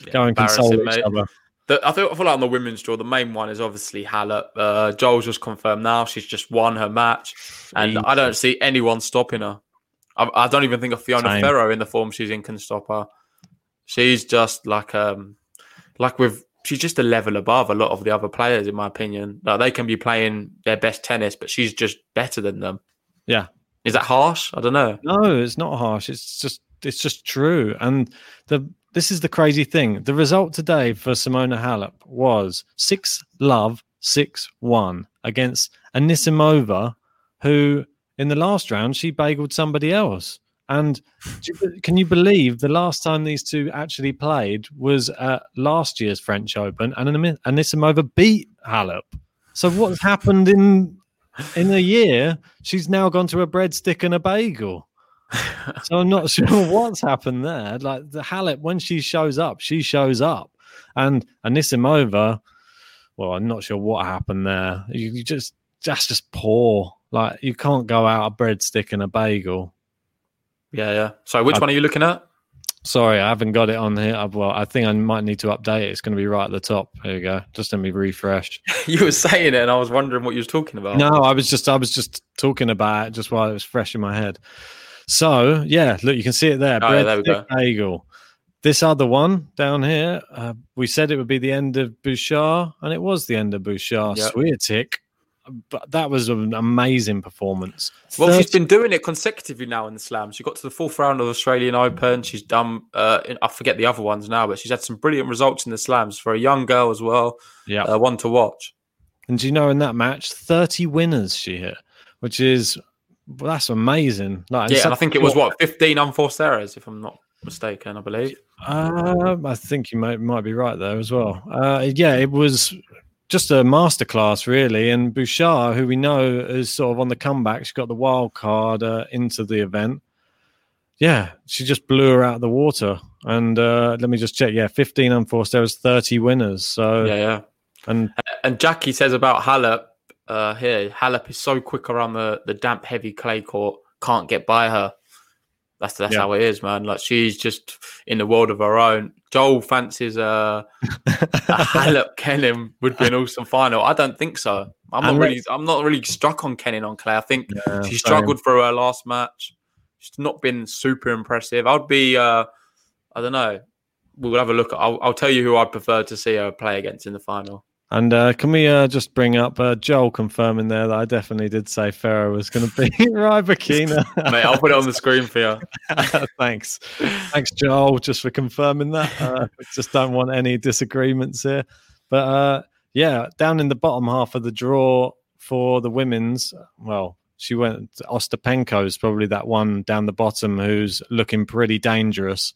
Speaker 3: Yeah,
Speaker 4: go and console each
Speaker 3: mate.
Speaker 4: other.
Speaker 3: The, I feel, I feel like on the women's draw, the main one is obviously Halep. Uh, Joel's just confirmed now; she's just won her match, and I don't see anyone stopping her. I, I don't even think a Fiona
Speaker 4: Same.
Speaker 3: Ferro in the form she's in can stop her. She's just like um, like with she's just a level above a lot of the other players, in my opinion. Like they can be playing their best tennis, but she's just better than them.
Speaker 4: Yeah.
Speaker 3: Is that harsh? I don't know.
Speaker 4: No, it's not harsh. It's just it's just true. And the this is the crazy thing. The result today for Simona Halep was six love, six one against Anisimova, who in the last round she bageled somebody else. And can you believe the last time these two actually played was at last year's French Open, and Anisimova beat Halep. So what's happened in in a year? She's now gone to a breadstick and a bagel. So I'm not sure what's happened there. Like the Halep, when she shows up, she shows up, and Anisimova. Well, I'm not sure what happened there. You, you just that's just poor. Like you can't go out a breadstick and a bagel.
Speaker 3: Yeah, yeah. So which
Speaker 4: I-
Speaker 3: one are you looking at?
Speaker 4: Sorry, I haven't got it on here. I've- Well, I think I might need to update it. It's going to be right at the top. Here you go. Just let me refresh.
Speaker 3: you were saying it, and I was wondering what you was talking about.
Speaker 4: No, I was just I was just talking about it just while it was fresh in my head. So yeah, look, you can see it there.
Speaker 3: Oh, yeah, there
Speaker 4: bagel. This other one down here, uh, we said it would be the end of Bouchard, and it was the end of Bouchard.
Speaker 3: Yep.
Speaker 4: Swiatek, but that was an amazing performance.
Speaker 3: Well, she's been doing it consecutively now in the Slam. She got to the fourth round of the Australian Open. She's done, uh, in- I forget the other ones now, but she's had some brilliant results in the Slams for a young girl as well.
Speaker 4: yeah.
Speaker 3: Uh, one to watch.
Speaker 4: And do you know in that match, 30 winners she hit, which is well, that's amazing. Like,
Speaker 3: Yeah, and I think it was what fifteen unforced errors, if I'm not mistaken. I believe.
Speaker 4: Um, I think you might might be right there as well. Uh, yeah, it was just a masterclass, really. And Bouchard, who we know is sort of on the comeback, she got the wild card uh, into the event. Yeah, she just blew her out of the water. And uh, let me just check. Yeah, 15 unforced errors, 30 winners. So,
Speaker 3: Yeah, yeah.
Speaker 4: and
Speaker 3: And Jackie says about Halep uh, here, Halep is so quick around the, the damp, heavy clay court, can't get by her. That's that's
Speaker 4: Yeah.
Speaker 3: how it is, man. Like she's just in the world of her own. Joel fancies uh, a Halep Kenin would be an awesome final. I don't think so. I'm not really. I'm not really struck on Kenin on clay. I think
Speaker 4: Yeah,
Speaker 3: she
Speaker 4: same.
Speaker 3: struggled for her last match. She's not been super impressive. I'd be. Uh, I don't know. We'll have a look. I'll, I'll tell you who I'd prefer to see her play against in the final.
Speaker 4: And uh, can we uh, just bring up uh, Joel confirming there that I definitely did say Ferro was going to beat Rybakina.
Speaker 3: Mate, I'll put it on the screen for you.
Speaker 4: Thanks. Thanks, Joel, just for confirming that. Uh, just don't want any disagreements here. But uh, yeah, down in the bottom half of the draw for the women's, well, she went Ostapenko is probably that one down the bottom who's looking pretty dangerous.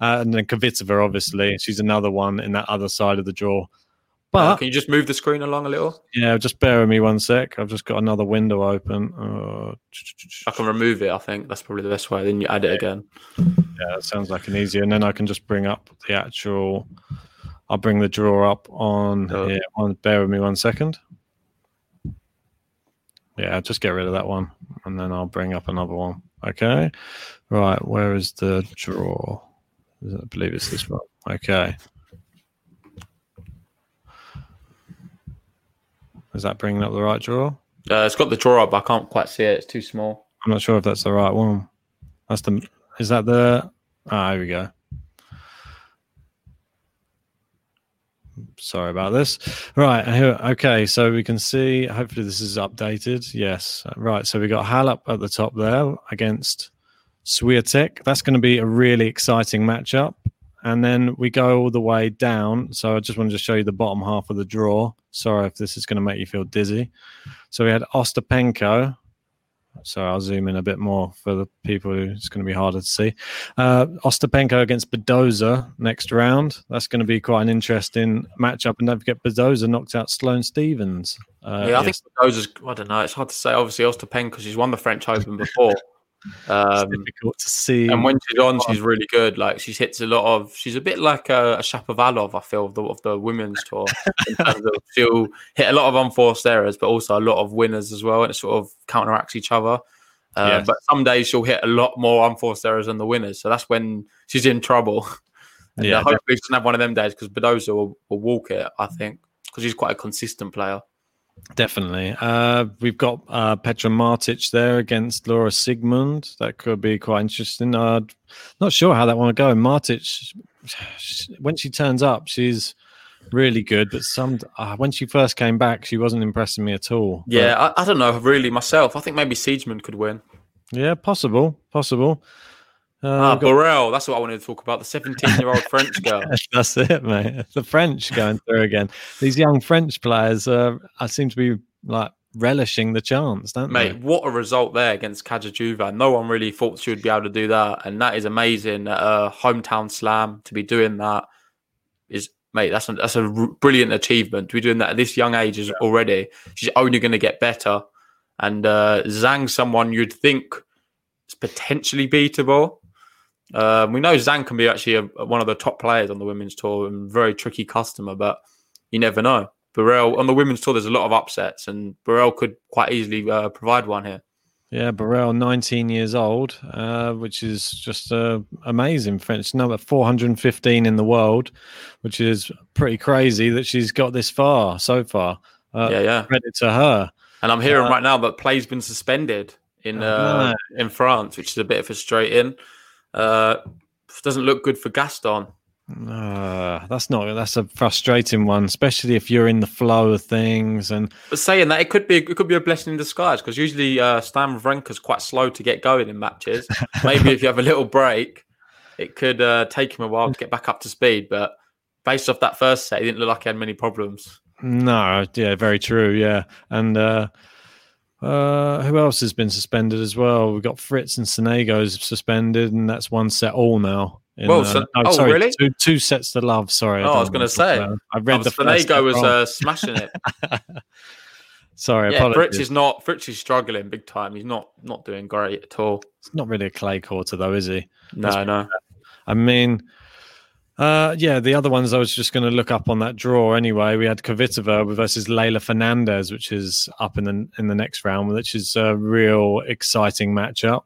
Speaker 4: Uh, and then Kvitova, obviously, she's another one in that other side of the draw. But
Speaker 3: Uh, can you just move the screen along a little?
Speaker 4: yeah, just bear with me one sec. I've just got another window open. Uh,
Speaker 3: I can remove it. I think that's probably the best way. Then you add it again.
Speaker 4: Yeah, that sounds like an easier. And then I can just bring up the actual. I'll bring the drawer up on
Speaker 3: Oh.
Speaker 4: here. On, bear with me one second. Yeah, just get rid of that one, and then I'll bring up another one. Okay, right. Where is the drawer? I believe it's this one. Okay. Is that bringing up the right drawer?
Speaker 3: Uh, it's got the drawer up, but I can't quite see it. It's too small.
Speaker 4: I'm not sure if that's the right one. That's the. Is that the? Ah, here we go. Sorry about this. Right here. Okay, so we can see. Hopefully, this is updated. Yes. Right. So we got Halep at the top there against Swiatek. That's going to be a really exciting matchup. And then we go all the way down. So I just wanted to show you the bottom half of the draw. Sorry if this is going to make you feel dizzy. So we had Ostapenko, so I'll zoom in a bit more for the people who it's going to be harder to see. Uh, Ostapenko against Badosa next round. That's going to be quite an interesting matchup. And don't forget, Badosa knocked out Sloane Stevens. Uh,
Speaker 3: yeah, I think
Speaker 4: yes.
Speaker 3: those is. I don't know. It's hard to say. Obviously, Ostapenko, because she's won the French Open before.
Speaker 4: It's
Speaker 3: Um,
Speaker 4: difficult to see.
Speaker 3: and when she's on, she's really good. Like she hits a lot of. She's a bit like a, a Shapovalov, I feel, of the, of the women's tour. in terms of she'll hit a lot of unforced errors, but also a lot of winners as well, and it sort of counteracts each other. Uh,
Speaker 4: Yes.
Speaker 3: But some days she'll hit a lot more unforced errors than the winners, so that's when she's in trouble. And,
Speaker 4: Yeah,
Speaker 3: uh, hopefully she doesn't have one of them days because Badosa will, will walk it. I think because he's quite a consistent player.
Speaker 4: Definitely. Uh, we've got uh, Petra Martic there against Laura Siegemund. That could be quite interesting. Uh, not sure how that one will go. Martic, sh- when she turns up, she's really good. But some uh, when she first came back, she wasn't impressing me at all. But,
Speaker 3: Yeah, I, I don't know really myself. I think maybe Siegemund could win.
Speaker 4: yeah, possible, possible. Uh,
Speaker 3: Ah,
Speaker 4: we've got-
Speaker 3: Burel. That's what I wanted to talk about. The 17 year old French girl.
Speaker 4: That's it, mate. The French going through again. These young French players, uh, I seem to be like relishing the chance, don't they?
Speaker 3: Mate,
Speaker 4: they?
Speaker 3: what a result there against Kaja Juvan. No one really thought she would be able to do that. And that is amazing. A hometown slam to be doing that is, mate, that's a, that's a r- brilliant achievement. To be doing that at this young age is already. She's only going to get better. And uh, Zhang's someone you'd think is potentially beatable. Um, we know Zhang can be actually a, one of the top players on the women's tour and very tricky customer, but you never know. Burel on the women's tour, there's a lot of upsets, and Burel could quite easily uh, provide one here.
Speaker 4: Yeah, Burel, 19 years old, uh, which is just uh, amazing. French number 415 in the world, which is pretty crazy that she's got this far so far. Uh,
Speaker 3: yeah, yeah.
Speaker 4: Credit to her.
Speaker 3: And I'm hearing
Speaker 4: Uh,
Speaker 3: right now that play's been suspended in uh, in France, which is a bit of frustrating. Uh, doesn't look good for Gaston.
Speaker 4: Uh, that's not. That's a frustrating one, especially if you're in the flow of things. And
Speaker 3: But saying that, it could be it could be a blessing in disguise because usually uh, Stan Wawrinka's quite slow to get going in matches. Maybe if you have a little break, it could uh, take him a while to get back up to speed. But based off that first set, he didn't look like he had many problems.
Speaker 4: no, yeah, very true. Yeah, and uh, uh, who else has been suspended as well? We've got Fritz and Sonego's suspended, and that's one set all now. in,
Speaker 3: Well,
Speaker 4: uh,
Speaker 3: so-
Speaker 4: oh, sorry,
Speaker 3: really?
Speaker 4: Two, two sets to love. Sorry,
Speaker 3: Oh, I
Speaker 4: don't
Speaker 3: was
Speaker 4: I'm talking
Speaker 3: say.
Speaker 4: about. I read
Speaker 3: Oh,
Speaker 4: the
Speaker 3: Sonego was uh, smashing it.
Speaker 4: sorry,
Speaker 3: yeah,
Speaker 4: apologies.
Speaker 3: Fritz is not Fritz is struggling big time. He's not not doing great at all.
Speaker 4: It's not really a clay quarter though, is he?
Speaker 3: No, no.
Speaker 4: I mean, uh, yeah, the other ones I was just going to look up on that draw anyway. We had Kvitova versus Leylah Fernandez, which is up in the in the next round, which is a real exciting matchup.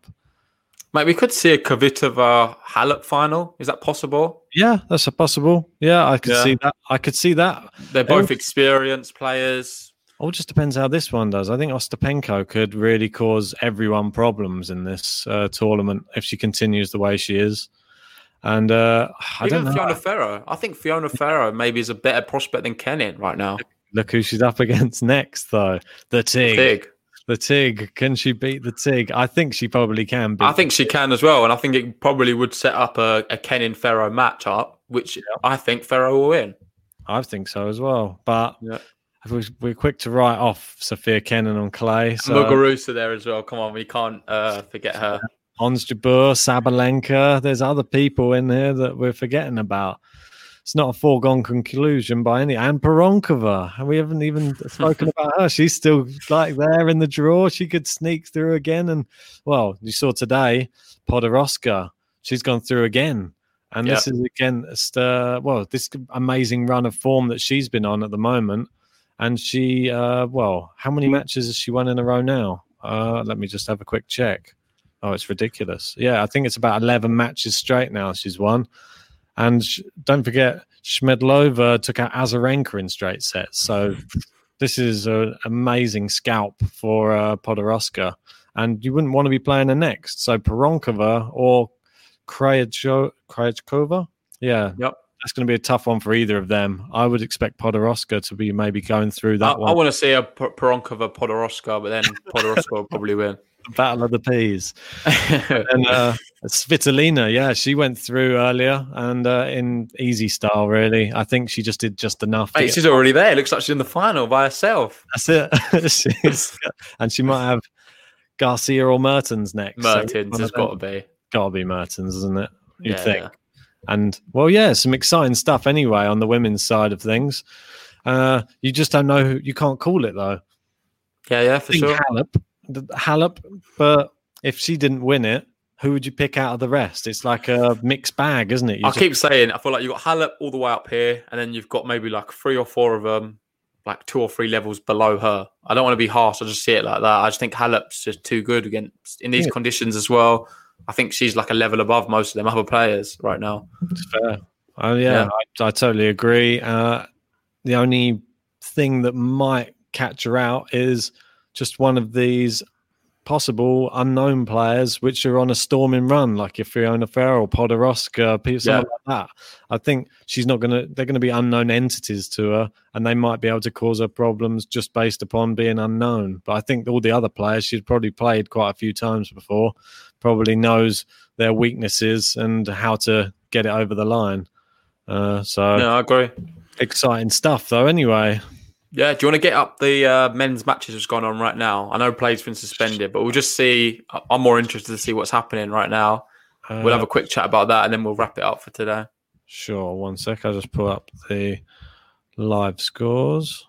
Speaker 3: Mate, we could see a Kvitova Halep final. Is that possible?
Speaker 4: Yeah, that's a possible. Yeah, I could
Speaker 3: Yeah.
Speaker 4: see that. I could see that.
Speaker 3: They're both experienced players.
Speaker 4: All just depends how this one does. I think Ostapenko could really cause everyone problems in this uh, tournament if she continues the way she is. And uh, I
Speaker 3: Even
Speaker 4: don't know.
Speaker 3: Fiona Ferro. I think Fiona Ferro maybe is a better prospect than Kenin right now.
Speaker 4: Look who she's up against next, though. The Tig.
Speaker 3: Big.
Speaker 4: The Tig. Can she beat the Tig? I think she probably can. Beat
Speaker 3: I think she can as well, and I think it probably would set up a, a Kenin Ferro matchup, which I think Ferro will win.
Speaker 4: I think so as well. But
Speaker 3: Yeah.
Speaker 4: we- we're quick to write off Sofia Kenin on clay. So
Speaker 3: Muguruza there as well. Come on, we can't uh, forget her.
Speaker 4: Ons Jabeur, Sabalenka. There's other people in here that we're forgetting about. It's not a foregone conclusion by any. And Pironkova, and we haven't even spoken about her. She's still like there in the draw. She could sneak through again. And well, you saw today, Podoroska. She's gone through again. And this is again, just, uh, well, this amazing run of form that she's been on at the moment. And she, uh, well, how many matches has she won in a row now? Uh, let me just have a quick check. Oh, it's ridiculous. Yeah, I think it's about 11 matches straight now she's won. And sh- don't forget, Schmiedlova took out Azarenka in straight sets. So this is an amazing scalp for uh, Podoroska. And you wouldn't want to be playing her next. So Pironkova or Krajcova. Yeah,
Speaker 3: Yep.
Speaker 4: that's going to be a tough one for either of them. I would expect Podoroska to be maybe going through that
Speaker 3: I,
Speaker 4: one.
Speaker 3: I want to see a P- Pironkova Podoroska, but then Podoroska will probably win.
Speaker 4: Battle of the Peas. and uh, Svitolina, yeah, she went through earlier and uh, in easy style, really. I think she just did just enough. to
Speaker 3: Mate, she's already there. It looks like she's in the final by herself.
Speaker 4: That's it. She's- and she might have Garcia or Mertens next.
Speaker 3: Mertens
Speaker 4: one
Speaker 3: has got to be.
Speaker 4: Gotta be Mertens, isn't it? You'd
Speaker 3: Yeah,
Speaker 4: think.
Speaker 3: yeah.
Speaker 4: And well, yeah, some exciting stuff anyway on the women's side of things. Uh, you just don't know who you can't call it though.
Speaker 3: Yeah, yeah, for sure.
Speaker 4: Halep, the- Halep, but if she didn't win it, who would you pick out of the rest? It's like a mixed bag, isn't it? You
Speaker 3: I
Speaker 4: just-
Speaker 3: keep saying, I feel like you've got Halep all the way up here, and then you've got maybe like three or four of them, like two or three levels below her. I don't want to be harsh. I just see it like that. I just think Halep's just too good against in these
Speaker 4: Yeah.
Speaker 3: conditions as well. I think she's like a level above most of them other players right now.
Speaker 4: It's fair. Oh yeah,
Speaker 3: Yeah.
Speaker 4: I, I totally agree. Uh, the only thing that might catch her out is just one of these possible unknown players which are on a storming run, like if Fiona Ferro, Podoroska, people something like that. I think she's not gonna they're gonna be unknown entities to her and they might be able to cause her problems just based upon being unknown. But I think all the other players she's probably played quite a few times before, probably knows their weaknesses and how to get it over the line. Uh, so
Speaker 3: No, I agree.
Speaker 4: exciting stuff though anyway.
Speaker 3: Yeah, do you want to get up the uh, men's matches that's going on right now? I know play's been suspended, but we'll just see. I'm more interested to see what's happening right now.
Speaker 4: Uh,
Speaker 3: We'll have a quick chat about that, and then we'll wrap it up for today.
Speaker 4: Sure, one sec. I'll just pull up the live scores.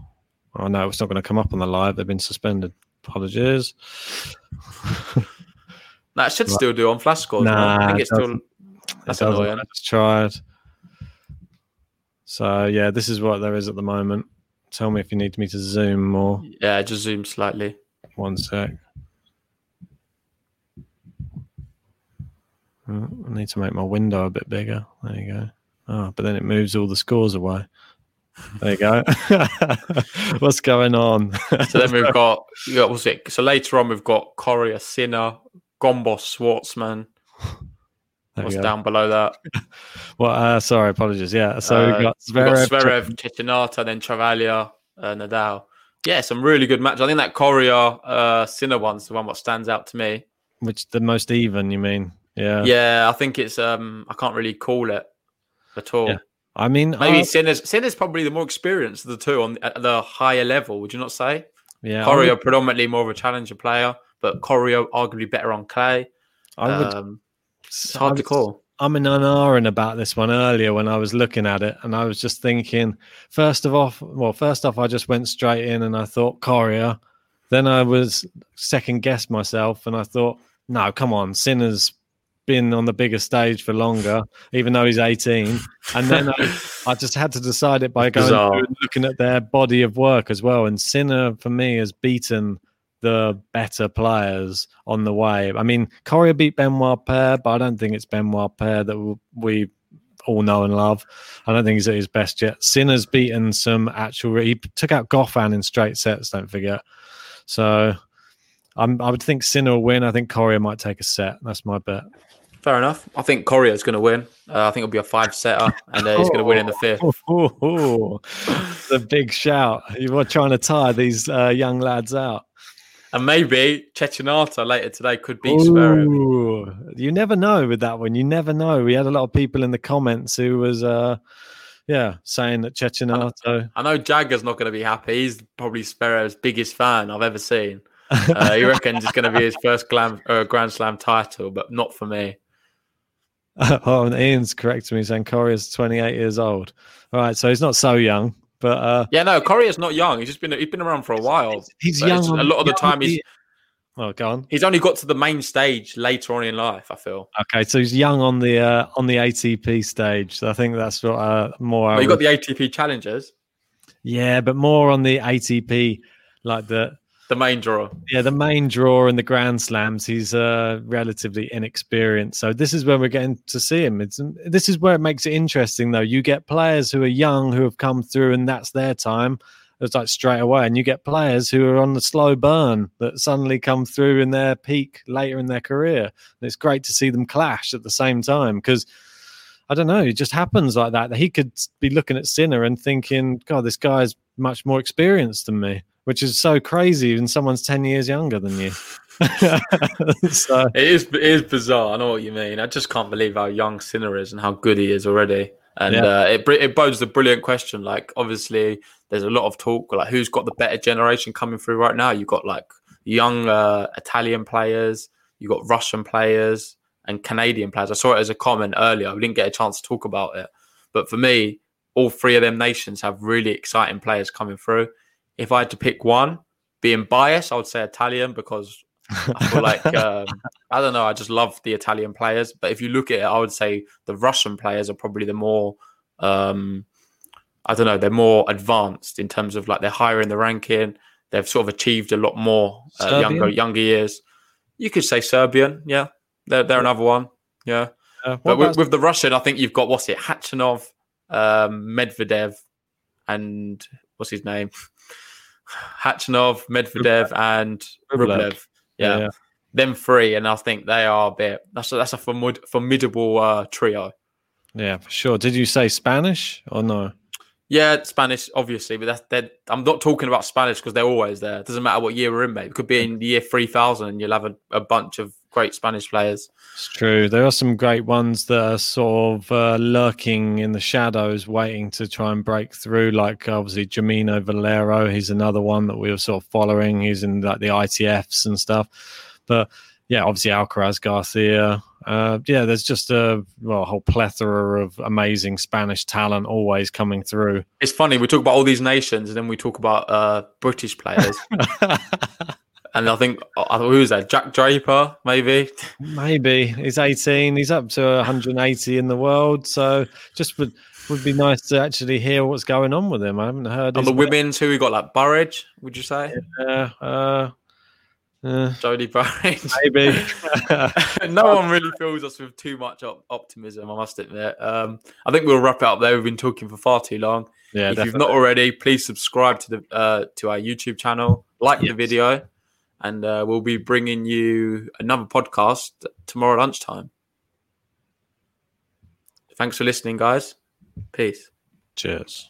Speaker 4: Oh no, it's not going to come up on the live. They've been suspended. Apologies.
Speaker 3: That should still do on flash scores. right? I
Speaker 4: Nah,
Speaker 3: think
Speaker 4: it
Speaker 3: still. That's
Speaker 4: It
Speaker 3: annoying.
Speaker 4: I just tried. So yeah, this is what there is at the moment. Tell me if you need me to zoom more.
Speaker 3: Yeah, just zoom slightly.
Speaker 4: One sec. Oh, I need to make my window a bit bigger. There you go. Oh, but then it moves all the scores away. There you go. What's going on?
Speaker 3: So then we've got, got what's it? So later on, we've got Coria, Sinner, Gombos, Schwartzman.
Speaker 4: There
Speaker 3: What's down below that?
Speaker 4: Well, uh, sorry, apologies. Yeah, so
Speaker 3: Uh,
Speaker 4: we've got
Speaker 3: We've got
Speaker 4: Zverev.
Speaker 3: Zverev, Cecchinato, then Travaglia, uh, Nadal. Yeah, some really good match. I think that Coria uh, Sinner one's the one what stands out to me.
Speaker 4: which the most even. You mean? Yeah.
Speaker 3: Yeah, I think it's. um I can't really call it at all.
Speaker 4: Yeah. I mean,
Speaker 3: Maybe
Speaker 4: uh,
Speaker 3: Sinner's Sinner's probably the more experienced of the two on at the higher level. Would you not say?
Speaker 4: yeah. Would,
Speaker 3: predominantly more of a challenger player, but Coria arguably better on clay.
Speaker 4: I would
Speaker 3: um, it's hard to call.
Speaker 4: I'm in an unerring about this one earlier when I was looking at it, and I was just thinking, first of all, well, first off, I just went straight in and I thought Coria. Then I was second guessed myself, and I thought, no, come on, Sinner's been on the bigger stage for longer, even though he's 18. And then I, I just had to decide it by going and looking at their body of work as well. And Sinner, for me, has beaten the better players on the way. I mean, Coria beat Benoit Paire, but I don't think it's Benoit Paire that we all know and love. I don't think he's at his best yet. Sinner's beaten some actual. He took out Goffin in straight sets. Don't forget. So, I'm, I would think Sinner will win. I think Coria might take a set. That's my bet.
Speaker 3: Fair enough. I think Coria's going to win. Uh, I think it'll be a five setter, and uh, he's going to win in the fifth.
Speaker 4: Oh, the big shout! You were trying to tire these uh, young lads out.
Speaker 3: And maybe Cecchinato later today could beat Zverev.
Speaker 4: Ooh, you never know with that one. You never know. We had a lot of people in the comments who was uh, yeah, saying that Cecchinato.
Speaker 3: I know Jagger's not going to be happy. He's probably Sparrow's biggest fan I've ever seen. Uh, he reckons it's going to be his first glam, uh, Grand Slam title, but not for me.
Speaker 4: oh, and Ian's correcting me saying Coria's 28 years old. All right, so he's not so young, but uh,
Speaker 3: yeah, no, Coria's not young. He's just been he's been around for a while.
Speaker 4: He's young.
Speaker 3: A lot of the time, he's
Speaker 4: Oh, go on.
Speaker 3: He's only got to the main stage later on in life. I feel.
Speaker 4: Okay, so he's young on the uh, on the ATP stage. So I think that's what uh, more.
Speaker 3: Well, you got the ATP challengers.
Speaker 4: Yeah, but more on the ATP, like the
Speaker 3: the main draw.
Speaker 4: Yeah, the main draw and the Grand Slams. He's uh, relatively inexperienced. So this is where we're getting to see him. It's this is where it makes it interesting, though. You get players who are young who have come through, and that's their time it's like straight away. And you get players who are on the slow burn that suddenly come through in their peak later in their career. And it's great to see them clash at the same time because I don't know, it just happens like that. That he could be looking at Sinner and thinking, God, this guy's much more experienced than me, which is so crazy when someone's 10 years younger than you.
Speaker 3: so it is it is bizarre. I know what you mean. I just can't believe how young Sinner is and how good he is already. And yeah. uh, it it bodes a brilliant question. Like obviously, there's a lot of talk like who's got the better generation coming through right now. You've got like young uh, Italian players, you've got Russian players and Canadian players. I saw it as a comment earlier. We didn't get a chance to talk about it, but for me, all three of them nations have really exciting players coming through. If I had to pick one, being biased, I would say Italian because I feel like um, I don't know. I just love the Italian players, but if you look at it, I would say the Russian players are probably the more um, I don't know. They're more advanced in terms of like they're higher in the ranking. They've sort of achieved a lot more uh, younger younger years. You could say Serbian, yeah. They're they're another one, yeah. Uh, but with, with, the Russian, I think you've got what's it, Khachanov, um, Medvedev, and what's his name? Khachanov, Medvedev, and Rublev. Yeah. yeah. Them three, and I think they are a bit. That's a, that's a formidable uh, trio.
Speaker 4: Yeah, for sure. Did you say Spanish or no?
Speaker 3: Yeah, Spanish, obviously, but that's that. I'm not talking about Spanish because they're always there. It doesn't matter what year we're in, mate. It could be in the year 3000 and you'll have a, a bunch of great Spanish players.
Speaker 4: It's true. There are some great ones that are sort of uh, lurking in the shadows, waiting to try and break through. Like obviously Gimeno Valero, he's another one that we were sort of following. He's in like the ITFs and stuff. But yeah, obviously Alcaraz Garcia. Uh, yeah, there's just a, well, a whole plethora of amazing Spanish talent always coming through.
Speaker 3: It's funny we talk about all these nations, and then we talk about uh, British players. and I think who is that? Jack Draper, maybe.
Speaker 4: Maybe he's 18. He's up to 180 in the world. So just would would be nice to actually hear what's going on with him. I haven't heard.
Speaker 3: On the women's, who we got like Burrage? Would you say?
Speaker 4: Yeah. Uh,
Speaker 3: uh, Jodie Burrage.
Speaker 4: Maybe.
Speaker 3: no one really fills us with too much op- optimism, I must admit. Um, I think we'll wrap it up there. We've been talking for far too long.
Speaker 4: Yeah,
Speaker 3: if
Speaker 4: definitely.
Speaker 3: you've not already, please subscribe to the uh, to our YouTube channel, like yes. the video, and uh, we'll be bringing you another podcast tomorrow lunchtime. Thanks for listening, guys. Peace.
Speaker 4: Cheers.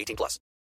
Speaker 7: 18 plus.